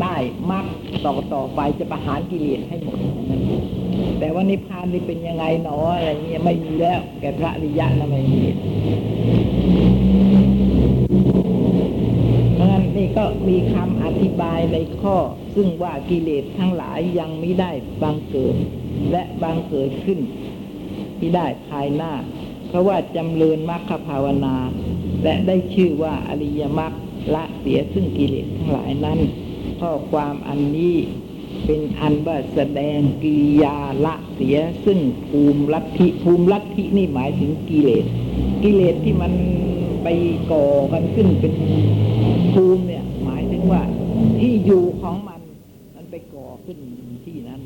ได้มากต่อต่อไปจะประหารกิเลสให้หมดนั่นแต่ว่านิพพานนี่เป็นยังไงหนออะไรเงี้ยไม่มีแล้ว แก่พระอริยะนะไม่มีเพราะงั้ นี่ก็มีคำอธิบายในข้อ ซึ่งว่ากิเลสทั้งหลายยังไม่ได้บังเกิด และบังเกิดขึ้นที่ได้ภายหน้า เพราะว่าจำเริญมรรคภาวนา และได้ชื่อว่าอริยมรรคละเสียซึ่งกิเลสทั้งหลายนั้น ข้อความอันนี้เป็นอันว่าแสดงกิริยาละเสียซึ่งภูมิลัทธิภูมิลัทธินี่หมายถึงกิเลส กิเลสที่มัน ไปก่อกันขึ้นเป็นภูมิเนี่ย หมายถึงว่าที่อยู่ของมันมันไปก่อขึ้นที่นั้น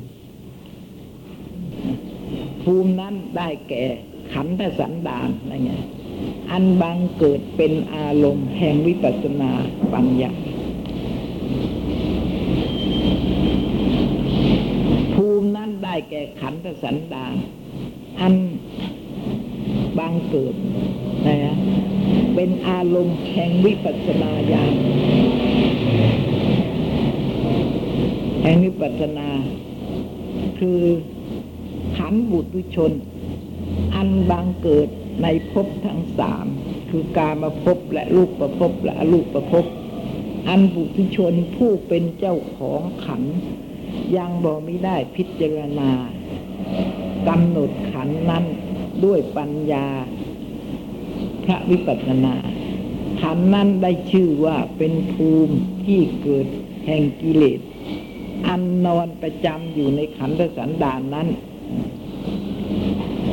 ภูมินั้นได้แก่ขันธสันดานอะไรเงี้ยอันบังเกิดเป็นอารมณ์แห่งวิปัสสนาปัญญาภูมินั้นได้แก่ขันธสันดานอัน บังเกิดนะฮะเป็นอารมณ์แห่งวิปัสสนาญาณแห่งวิปัสสนา คือขันธ์บุตุชน อันบังเกิดในภพทั้งสามคือการมาภพและรูปประภพและอรูปประภพอันบุตุชนผู้เป็นเจ้าของขันธ์ยังบอกไม่ได้พิจารณากำหนดขันธ์นั้น ด้วยปัญญา พระวิปัสสนาขันธ์นั้นได้ชื่อว่าเป็นภูมิที่เกิดแห่งกิเลส อันนอนประจำอยู่ในขันธสันดานนั้น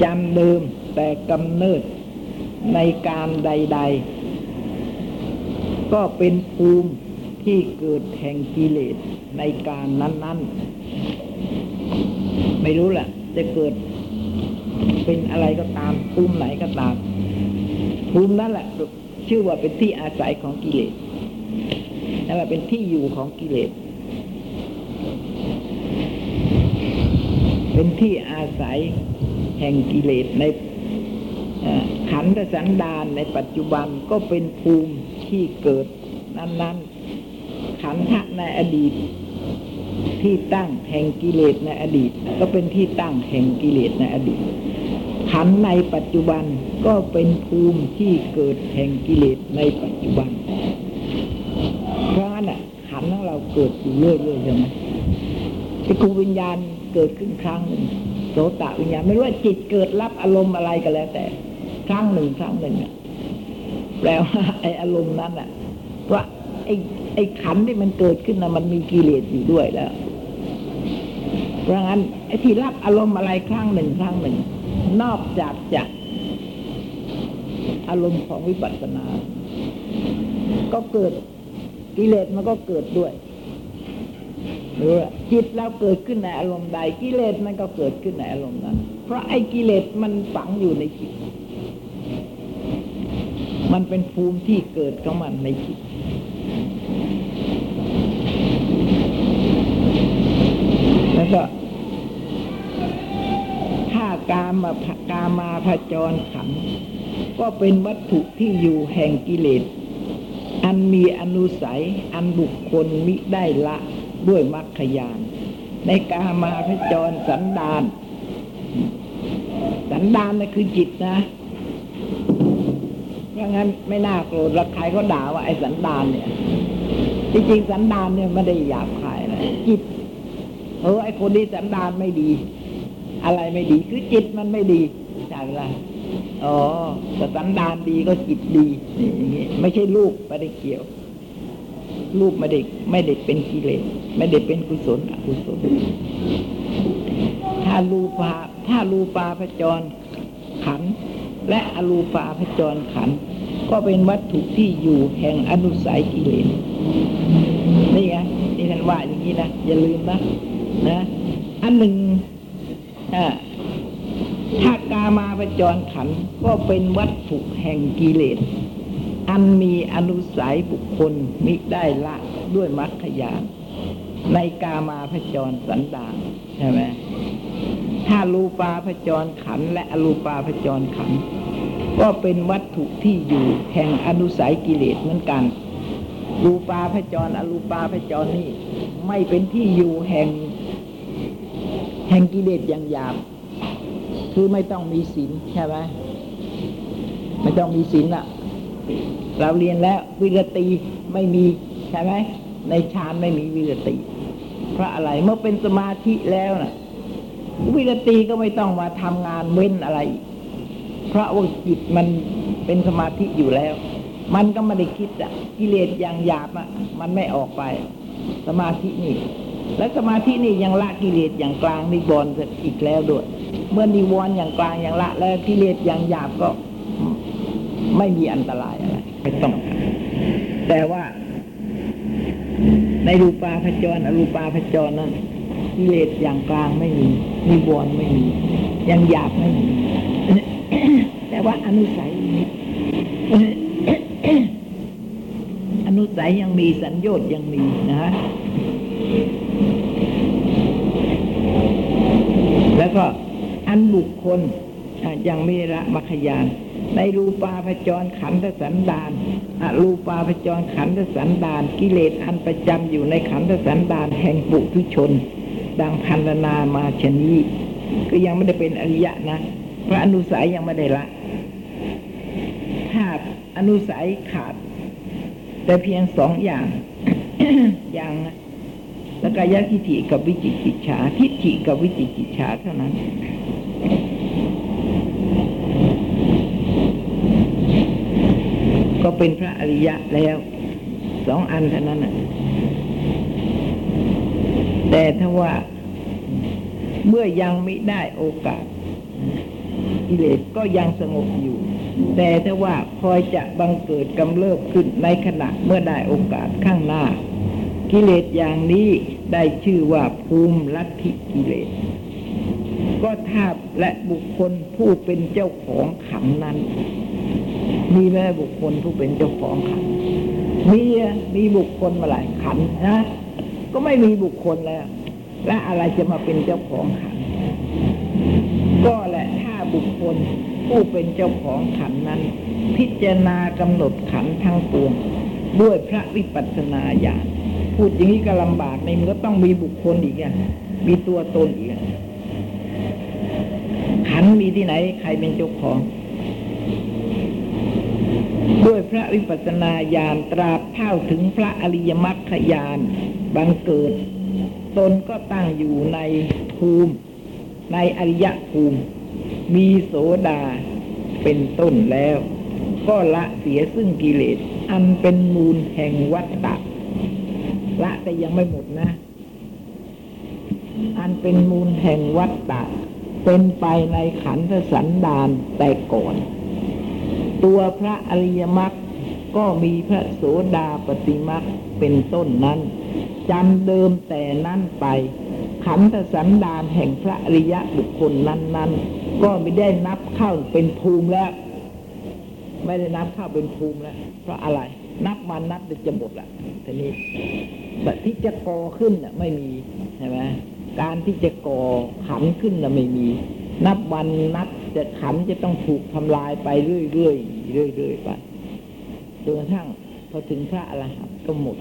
จำเดิมแต่กำเนิดในการใด ๆ ก็เป็นภูมิที่เกิดแห่งกิเลสในการนั้น ๆ ไม่รู้แหละจะเกิด เป็นอะไรก็ตามภูมิไหนก็ตามภูมินั้นแหละชื่อว่าเป็นที่อาศัยของกิเลสนั่นแหละเป็นที่อยู่ของกิเลส เป็นที่อาศัยแห่งกิเลสในขันธสันดานในปัจจุบันก็เป็นภูมิที่เกิดนั้น ๆ ขันธะในอดีต ที่ตั้งแห่งกิเลสในอดีต ก็เป็นที่ตั้งแห่งกิเลสในอดีตขันในปัจจุบันก็เป็นภูมิที่เกิดแห่งกิเลสในปัจจุบัน เพราะงั้นอะขันของเราเกิดอยู่เรื่อยๆใช่ไหมไอ้ครูวิญญาณเกิดขึ้นครั้งหนึ่งโสตวิญญาณไม่รู้ว่าจิตเกิดรับอารมณ์อะไรก็แล้ว แต่ ครั้งหนึ่งครั้งหนึ่งอะแปลว่าไออารมณ์นั้นอะว่าไอ อ้ขันที่มันเกิดขึ้นนะมันมีกิเลสอยู่ด้วยแล้ว เพราะงั้นไอ้ที่รับอารมณ์อะไรครั้งหนึ่งครั้งหนึ่ง นอกจากจะอารมณ์ของวิปัสสนา ก็เกิดกิเลสมันก็เกิดด้วยหรือจิตเราเกิดขึ้นในอารมณ์ใดกิเลสมันก็เกิดขึ้นในอารมณ์นั้น เพราะไอ้กิเลสมันฝังอยู่ในจิต มันเป็นภูมิที่เกิดของมันในจิต ก็ถ้ากามาภกามาพจรขัน ก็เป็นวัตถุที่อยู่แห่งกิเลส อันมีอนุสัย อันบุคคลมิได้ละด้วยมรรคยาน ในกามาพจรสันดาน สันดานนะคือจิตนะเพราะงั้นไม่น่าโกรธแล้วใครก็ด่าว่าไอ้สันดานเนี่ย จริงๆสันดานเนี่ยไม่ได้หยาบคายนะจิต เออไอคนนี้สันดานไม่ดี อะไรไม่ดีคือจิตมันไม่ดีใช่ไหมล่ะอ๋อแต่สันดานดีก็จิตดีนี่อย่างงี้ไม่ใช่ลูกไม่ได้เกี่ยว ลูกไม่ได้ไม่ได้เป็นกิเลสไม่ได้เป็นกุศลอกุศลถ้ารูปาถ้ารูปาพจรขัน และอรูปาพจรขัน ก็เป็นวัตถุที่อยู่แห่งอนุสัยกิเลสนี่ไงนี่ท่านว่าอย่างนี้นะ อย่าลืมนะ นะอันหนึ่งถ้ากามาพจรขันก็เป็นวัตถุแห่งกิเลส อันมีอนุสัยบุคคลมิได้ละด้วยมรรคยานในกามาพจรสันดานใช่ไหมถ้ารูปาพจรขันและอรูปาพจรขัน ก็เป็นวัตถุที่อยู่แห่งอนุสัยกิเลสเหมือนกันรูปาพจรอรูปาพจรนี่ไม่เป็นที่อยู่แห่ง แห่งกิเลสอย่างหยาบคือไม่ต้องมีศีลใช่ไหมไม่ต้องมีศีลอะเราเรียนแล้ววิรติไม่มีใช่ไหมในฌานไม่มีวิรติ เพราะอะไรเมื่อเป็นสมาธิแล้วน่ะ วิรติก็ไม่ต้องมาทำงานเว้นอะไร เพราะว่าจิตมันเป็นสมาธิอยู่แล้ว มันก็ไม่ได้คิดอะกิเลสอย่างหยาบอะมันไม่ออกไป สมาธินี่ และสมาธินี่ยังละกิเลสอย่างกลางนิวรณ์อีกแล้วด้วย เมื่อนิวรณ์อย่างกลางอย่างละ แล้วกิเลสอย่างหยาบก็ไม่มีอันตรายอะไรไม่ต้อง แต่ว่า ในรูปาพจรอรูปาพจรนั้นกิเลสอย่างกลางไม่มีนิวรณ์ไม่มีอยังหยาบไม่มีแต่ว่าอนุสัยมี อนุสัยยังมีสัญญชน์ยังมีนะฮะแล้วก็อันบุคคลยังไม่ละมัคคยาน ในรูปาพจรขันธสันดานอรูปาพจรขันธสันดาน กิเลสอันประจำอยู่ในขันธสันดานแห่งปุถุชน ดังพันธนามาชนีก็ยังไม่ได้เป็นอริยะนะเพราะอนุสัยยังไม่ได้ละ ถ้าอนุสัยขาด แต่เพียงสองอย่าง อย่างนะแล้วก็ยะทิฏฐิกับวิจิกิจฉาทิฏฐิกับวิจิกิจฉาเท่านั้น ก็เป็นพระอริยะแล้วสองอันเท่านั้นแต่ถ้าว่าเมื่อยังไม่ได้โอกาสกิเลสก็ยังสงบอยู่ แต่ถ้าว่าคอยจะบังเกิดกำเริบขึ้นในขณะเมื่อได้โอกาสข้างหน้า กิเลสอย่างนี้ได้ชื่อว่าภูมิลัทธิกิเลส ก็ทาและบุคคลผู้เป็นเจ้าของขันนั้น มีไหมบุคคลผู้เป็นเจ้าของขันมีมีบุคคลมาหลายขันนะ ก็ไม่มีบุคคลแล้ว และอะไรจะมาเป็นเจ้าของขันก็แหละ บุคคล ผู้เป็นเจ้าของขันนั้น พิจารณากำหนดขันทั้งปวง ด้วยพระวิปัสสนาญาณพูดอย่างนี้ก็ลำบากในมันก็ต้องมีบุคคลอีกอะมีตัวตนอีกอขันมีที่ไหน ใครเป็นเจ้าของ ด้วยพระวิปัสสนาญาณตราบเท่าถึงพระอริยมรรคญาณบังเกิด ตนก็ตั้งอยู่ในภูมิ ในอริยภูมิ มีโสดาเป็นต้นแล้ว ก็ละเสียซึ่งกิเลส อันเป็นมูลแห่งวัฏฏะละแต่ยังไม่หมดนะ อันเป็นมูลแห่งวัฏฏะเป็นไปในขันธสันดานแต่ก่อน ตัวพระอริยมรรคก็มีพระโสดาปฏิมรรคเป็นต้นนั้นจำเดิมแต่นั้นไป ขันธสันดานแห่งพระอริยบุคคลนั้น ๆ ก็ไม่ได้นับเข้าเป็นภูมิแล้ว ไม่ได้นับเข้าเป็นภูมิแล้ว เพราะอะไร นับมานับจะหมดละทีนี้แต่ที่จะก่อขึ้นน่ะไม่มีใช่ไหมการที่จะก่อขันขึ้นน่ะไม่มี นับวันนับจะขันจะต้องถูกทำลายไปเรื่อยๆเรื่อยๆไปจนกระทั่งพอถึงพระอรหันต์ก็หมด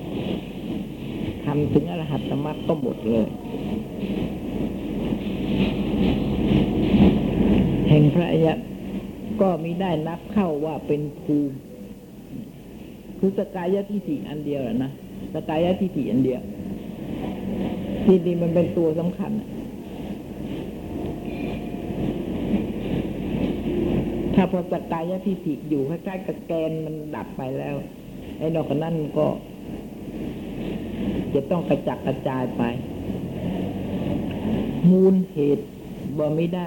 ทำถึงอรหัตมรรคก็หมดเลย แห่งพระอริยะก็มิได้นับเข้าว่าเป็นภูมิ คือสกายทิฏฐิอันเดียวนะสกายทิฏฐิอันเดียวที่นี่มันเป็นตัวสำคัญถ้าพอสกายทิฏฐิอยู่ใกล้ๆกับแกนมันดับไปแล้ว ไอ้นอกนั้นก็ จะต้องกระจัดกระจายไป มูลเหตุบ่ไม่ได้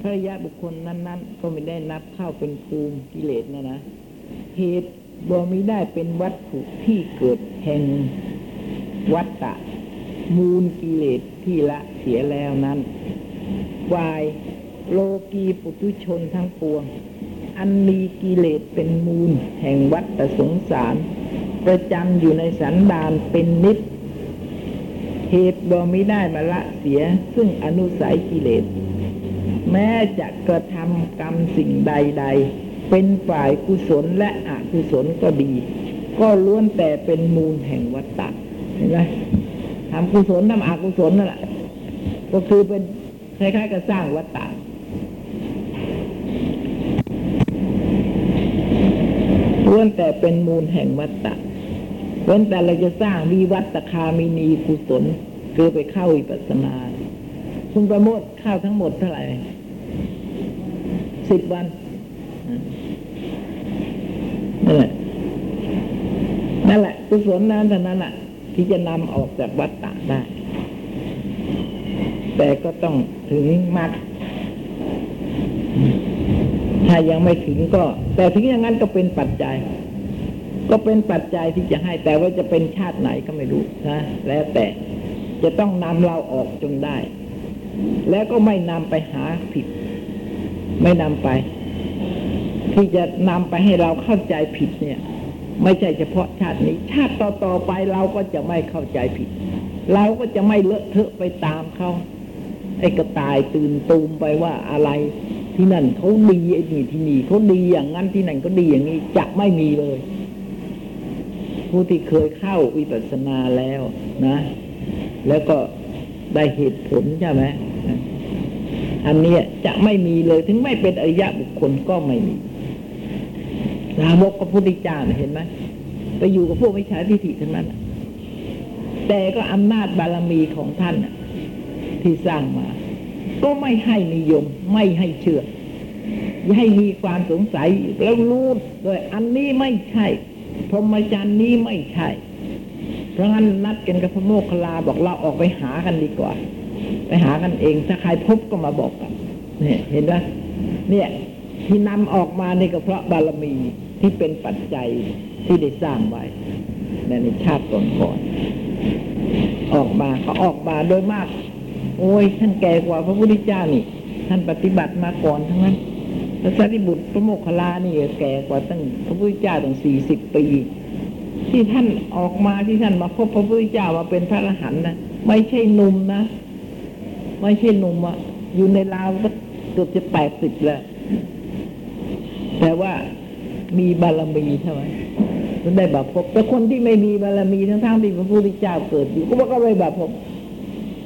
พระยะบุคคลนั้น ๆ ก็ไม่ได้นับเข้าเป็นภูมิกิเลสนะนะ เหตุบ่ม่ได้เป็นวัตถุที่เกิดแห่งวัตตะ มูลกิเลสที่ละเสียแล้วนั้นวายโลกีปุถุชนทั้งปวง อันมีกิเลสเป็นมูลแห่งวัฏสงสาร ประจำอยู่ในสันดานเป็นนิด เหตุบ่มิได้มาละเสีย ซึ่งอนุสัยกิเลส แม้จะกระทำกรรมสิ่งใด ๆ เป็นฝ่ายกุศลและอกุศลก็ดี ก็ล้วนแต่เป็นมูลแห่งวัฏฏะเห็นไหมทำกุศลทำอกุศลนั่นแหละก็คือเป็นคล้ายๆกับสร้างวัฏฏะล้วนแต่เป็นมูลแห่งวัฏฏะล้วนแต่เราจะสร้างวิวัตคามินีกุศลคือไปเข้าวิปัสสนาคุณประโมทข้าวทั้งหมดเท่าไหร่ สิบวันนั่นแหละนั่นแหละกุศลนั้นเท่านั้นแหละที่จะนำออกจากวัฏฏะได้ แต่ก็ต้องถึงมรรคถ้ายังไม่ถึงก็ แต่ถึงอย่างนั้นก็เป็นปัจจัย ก็เป็นปัจจัยที่จะให้ แต่ว่าจะเป็นชาติไหนก็ไม่รู้นะแล้วแต่จะต้องนำเราออกจนได้ แล้วก็ไม่นำไปหาผิด ไม่นำไป ที่จะนำไปให้เราเข้าใจผิดเนี่ย ไม่ใช่เฉพาะชาตินี้ ชาติต่อๆไปเราก็จะไม่เข้าใจผิด เราก็จะไม่เลอะเทอะไปตามเขาไอ้กระต่ายตื่นตูมไปว่าอะไรที่นั่นเขาดีไอ้นี่ที่นี่เขาดีอย่างนั้นที่นั่นก็ดีอย่างนี้จะไม่มีเลย ผู้ที่เคยเข้าวิปัสสนาแล้วนะ แล้วก็ได้เหตุผลใช่ไหม อันนี้จะไม่มีเลยถึงไม่เป็นอริยะบุคคลก็ไม่มีสาวกพระพุทธเจ้าเห็นไหมไปอยู่กับพวกวิชาทิฏฐิทั้งนั้นแต่ก็อำนาจบารมีของท่านน่ะที่สร้างมา ก็ไม่ให้นิยมไม่ให้เชื่อให้มีความสงสัยแล้วรู้เลยอันนี้ไม่ใช่พรหมจรรย์นี้ไม่ใช่ เพราะงั้นนัดกันกับพระโมคคัลลาบอกเราออกไปหากันดีกว่า ไปหากันเอง ถ้าใครพบก็มาบอกกันเนี่ยเห็นไหมเนี่ยที่นำออกมานี่ก็เพราะบารมีที่เป็นปัจจัยที่ได้สร้างไว้ในชาติก่อนก่อนออกมาเขาออกมาโดยมาก โอ้ยท่านแก่กว่าพระพุทธเจ้านี่ ท่านปฏิบัติมาก่อนทั้งนั้นพระสารีบุตรพระโมคคัลลานี่แก่กว่าตั้งพระพุทธเจ้าตั้งสี่สิบปีที่ท่านออกมาที่ท่านมาพบพระพุทธเจ้ามาเป็นพระอรหันต์นะไม่ใช่หนุ่มนะ ไม่ใช่หนุ่มอะอยู่ในราวก็เกือบจะแปดสิบแล้ว แต่ว่ามีบารมีใช่ไหมถึงได้บาพบแต่คนที่ไม่มีบารมีทั้งๆที่พระพุทธเจ้าเกิดอยู่ก็ว่าก็ไม่บาพบ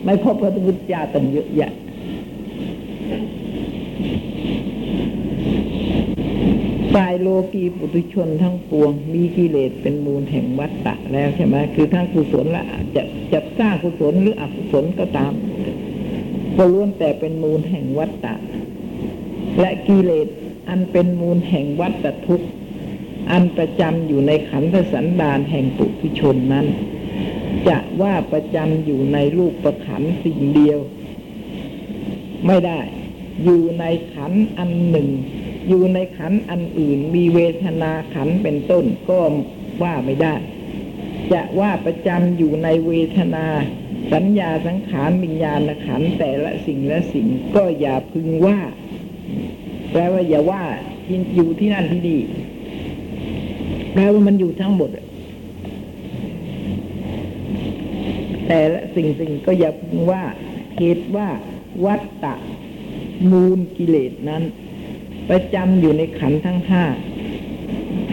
ไม่พบพระพุทธเจ้าตั้งเยอะแยะฝ่ายโลกีปุถุชนทั้งปวง มีกิเลสเป็นมูลแห่งวัฏฏะแล้วใช่ไหมคือทั้งกุศลและจะจะสร้างกุศลหรืออกุศลก็ตาม ก็ล้วนแต่เป็นมูลแห่งวัฏฏะและกิเลสอันเป็นมูลแห่งวัฏทุกข์ อันประจำอยู่ในขันธสันดานแห่งปุถุชนนั้น จะว่าประจำอยู่ในรูปประขันสิ่งเดียว ไม่ได้ อยู่ในขันอันหนึ่ง อยู่ในขันอันอื่น มีเวทนาขันเป็นต้นก็ว่าไม่ได้ จะว่าประจำอยู่ในเวทนา สัญญาสังขารวิญญาณขันแต่ละสิ่งละสิ่งก็อย่าพึงว่าแปลว่าอย่าว่าอยู่ที่นั่นที่นี่แปลว่ามันอยู่ทั้งหมด แต่ละสิ่งสิ่งก็อย่าพึงว่าเหตุว่าวัตตะมูลกิเลสนั้น ประจำอยู่ในขันทั้งห้า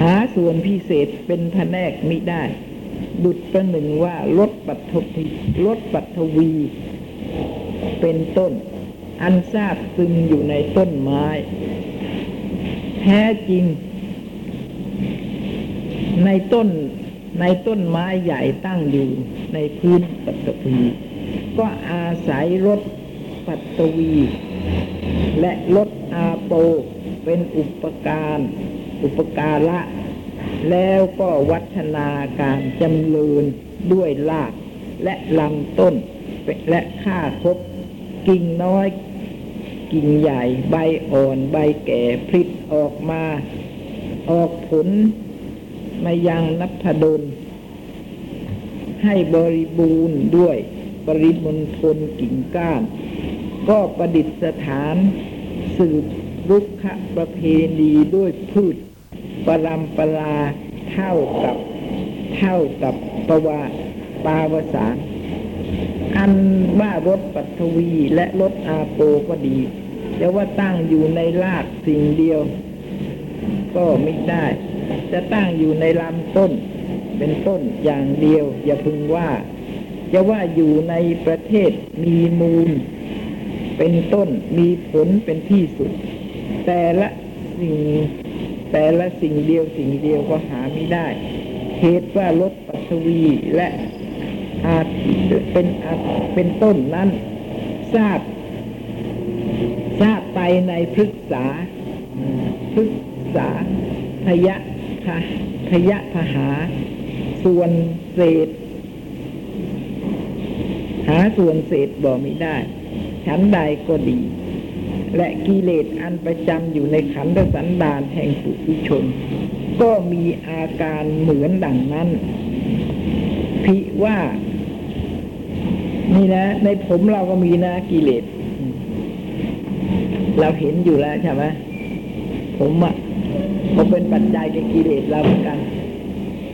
หาส่วนพิเศษเป็นแผนกมิได้ ดุจประหนึ่งว่าลดปัทวีลดปัทวี เป็นต้น อันทราบซึมอยู่ในต้นไม้ แท้จริง ในต้นในต้นไม้ใหญ่ตั้งอยู่ในพื้นปัตวี ก็อาศัยรถปัตวี และรถอาโปเป็นอุปการ อุปการะ แล้วก็วัฒนาการจำเริญด้วยรากและลำต้น และค่าคบกิ่งน้อย กิ่งใหญ่ ใบอ่อนใบแก่พลิดออกมา ออกผลมายังนัพดลให้บริบูรณ์ด้วยปริมณฑลกิ่งก้าน ก็ประดิษฐานสืบรุกขประเพณีด้วยพืช ปรำปราเท่ากับ เท่ากับปวาปาวสารอันว่ารถปัทวีและรถอาโปก็ดีจะว่าตั้งอยู่ในรากสิ่งเดียว ก็ไม่ได้ จะตั้งอยู่ในลำต้น เป็นต้นอย่างเดียว อย่าพึงว่า จะว่าอยู่ในประเทศมีมูล เป็นต้นมีผลเป็นที่สุด แต่ละสิ่ง แต่ละสิ่งเดียวสิ่งเดียวก็หาไม่ได้ เหตุว่ารถปัทวีและอาจเป็นอาจเป็นต้นนั้นทราบทราบไปในพฤกษาพฤกษาพยะพะพยะพหา ส่วนเศษ หาส่วนเศษบอกไม่ได้ชั้นใดก็ดี และกิเลสอันประจำอยู่ในขันธสันดานแห่งปุถุชน ก็มีอาการเหมือนดังนั้นพิว่า นี่นะ ในผมเราก็มีนะกิเลส เราเห็นอยู่แล้วใช่ไหมผมอะผมเป็นปัจจัยแก่กิเลสเราเหมือนกัน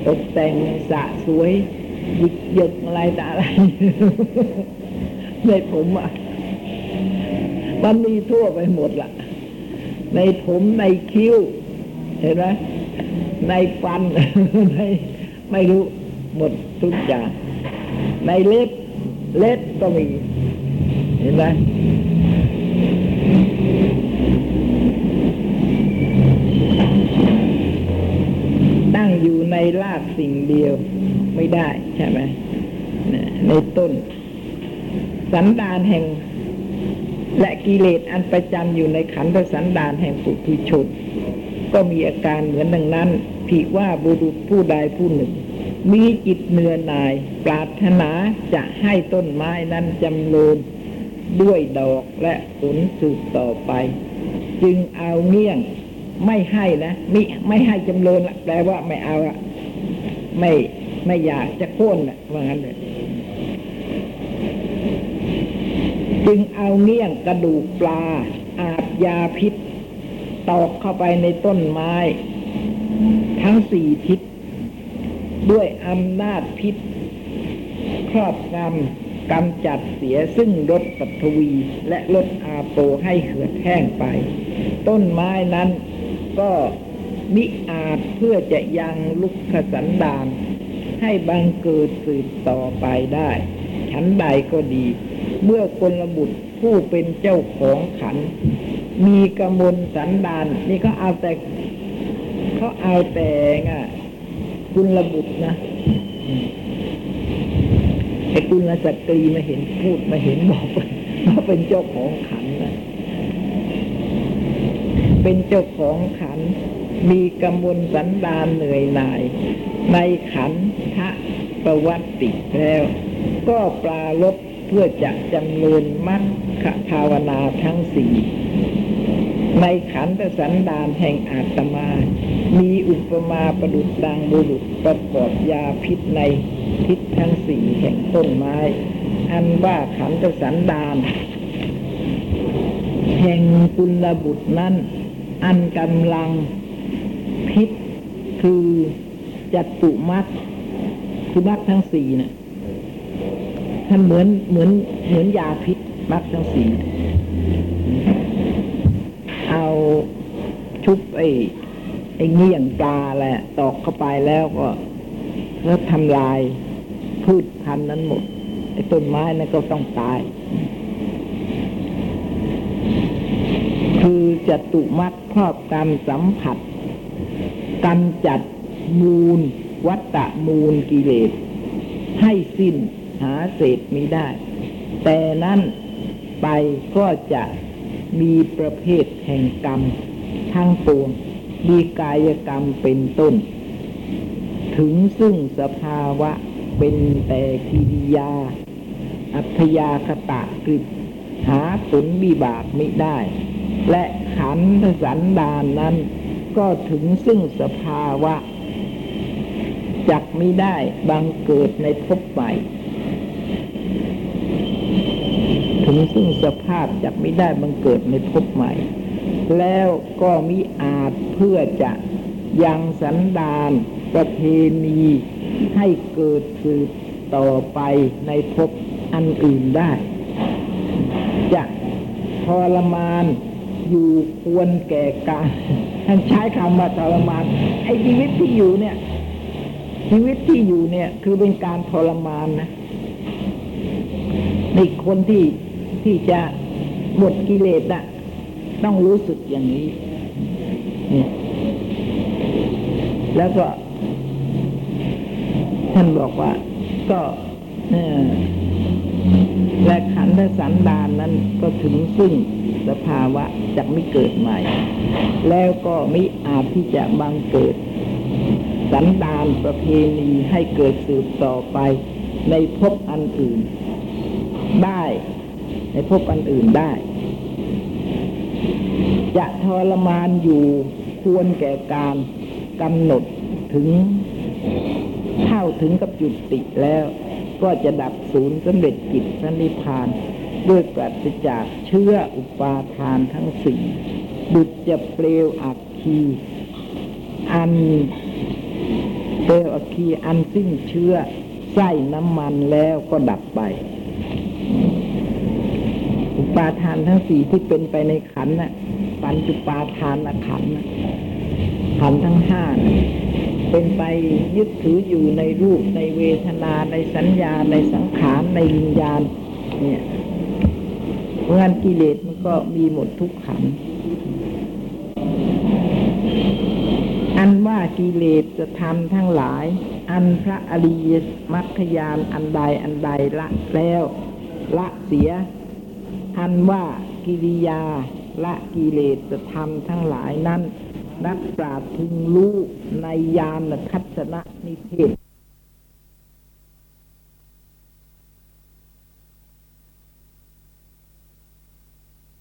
ตกแต่งสะสวยหยิกหยกอะไรต่ออะไรในผมอะ มันมีทั่วไปหมดละในผมในคิ้ว เห็นไหมในฟันในไม่รู้หมดทุกอย่าง ในเล็บเล็บก็มี เห็นไหมตั้งอยู่ในรากสิ่งเดียวไม่ได้ใช่ไหมในต้น สันดานแห่ง และกิเลสอันประจำอยู่ในขันธสันดานแห่งปุถุชนก็มีอาการเหมือนดังนั้นผิว่าบุรุษผู้ใดผู้หนึ่ง มีจิตเนือนาย ปรารถนาจะให้ต้นไม้นั้นจำเริญด้วยดอกและผลสืบต่อไป จึงเอาเงี้ยงไม่ให้นะไม่ไม่ให้จำเริญละแปลว่าไม่เอาอะไม่ไม่อยากจะโค่นนะว่างั้นเลย จึงเอาเงี้ยงกระดูกปลา อาบยาพิษ ตอกเข้าไปในต้นไม้ ทั้งสี่ทิศ ด้วยอำนาจพิษ ครอบงำกำจัดเสียซึ่งรถปัทวีและลดอาโปให้เหือดแห้งไป ต้นไม้นั้นก็มิอาจเพื่อจะยังลุกขสันดานให้บังเกิดสืบต่อไปได้ ฉันใดก็ดี เมื่อคนระบุตรผู้เป็นเจ้าของขัน มีกำมลสันดาน นี่ก็เอาแต่เขาเอาแต่ง่ะคุณระบุตรนะไอ้คุณสตรีมาเห็นพูดมาเห็นบอกว่าเขาเป็นเจ้าของขันนะเป็นเจ้าของขัน มีกำมลสันดานเหนื่อยหน่าย ในขันทะประวัติแล้ว ก็ปลารบ เพื่อจะจำเริญมรรคภาวนาทั้งสี่ในขันธสันดานแห่งอาตมา มีอุปมาประดุจดังบุรุษประกอบยาพิษในทิศทั้งสี่แห่งต้นไม้ อันว่าขันธสันดานแห่งกุลบุตรนั้น อันกำลังพิษคือจัตุมัดคือมัดทั้งสี่น่ะ ท่านเหมือนเหมือนเหมือนยาพิษมัดทั้งสีเอาชุบไอ้ไอ้เงี้ยงปลาแหละ ตอกเข้าไปแล้วก็แล้วทำลายพืชพันธุ์นั้นหมดไอ้ต้นไม้นั้นก็ต้องตาย คือจตุมัดครอบกรรมสัมผัสกำจัดมูล วัตตะมูลกิเลสให้สิ้น หาเศษมิได้ แต่นั้นไปก็จะมีประเภทแห่งกรรม ทั้งปวงมีกายกรรมเป็นต้น ถึงซึ่งสภาวะเป็นแต่กิริยา อัพยาคตะกฤิหาผลวิบากไม่ได้ และขันธสันดานนั้นก็ถึงซึ่งสภาวะ จักไม่ได้บังเกิดในภพใหม่ ถึงซึ่งสภาพจักไม่ได้บังเกิดในภพใหม่ แล้วก็มิอาจเพื่อจะยังสันดานประเพณีให้เกิดสืบต่อไปในภพอันอื่นได้ จะทรมานอยู่ควรแก่การท่านใช้คำว่าทรมาน ไอ้ชีวิตที่อยู่เนี่ย ชีวิตที่อยู่เนี่ย คือเป็นการทรมานนะในคนที่ ที่จะหมดกิเลสน่ะต้องรู้สึกอย่างนี้เนี่ยแล้วก็ ท่านบอกว่า ก็เออและขันธสันดานนั้นก็ถึงซึ่งสภาวะจะไม่เกิดใหม่ แล้วก็มิอาจที่จะบังเกิด สันดานประเพณีให้เกิดสืบต่อไปในภพอันอื่น ได้ ในภพอันอื่นได้ จะทรมานอยู่ควรแก่การกำหนดถึงเข้าถึงกับจุติแล้ว ก็จะดับศูนย์สำเร็จกิจสันนิพพานด้วยปราศจากเชื้ออุปาทานทั้งสี่ดุจจะเปลวอักคีอันเปลวอัคคีอันสิ้นเชื้อไส้น้ำมันแล้วก็ดับไป ปาทานทั้งสี่ที่เป็นไปในขันน่ะปัญจุปาทานขันน่ะขันทั้งห้าน่ะเป็นไปยึดถืออยู่ในรูปในเวทนาในสัญญาในสังขารในวิญญาณ เนี่ยเพราะงั้นกิเลสมันก็มีหมดทุกขันอันว่ากิเลสจะทำทั้งหลาย อันพระอริยมรรคยานอันใดอันใดละแล้ว ละเสีย อันว่ากิริยาละกิเลสธรรมทั้งหลายนั้น นักปราชญ์พึงรู้ในยานทัศนนิเทศ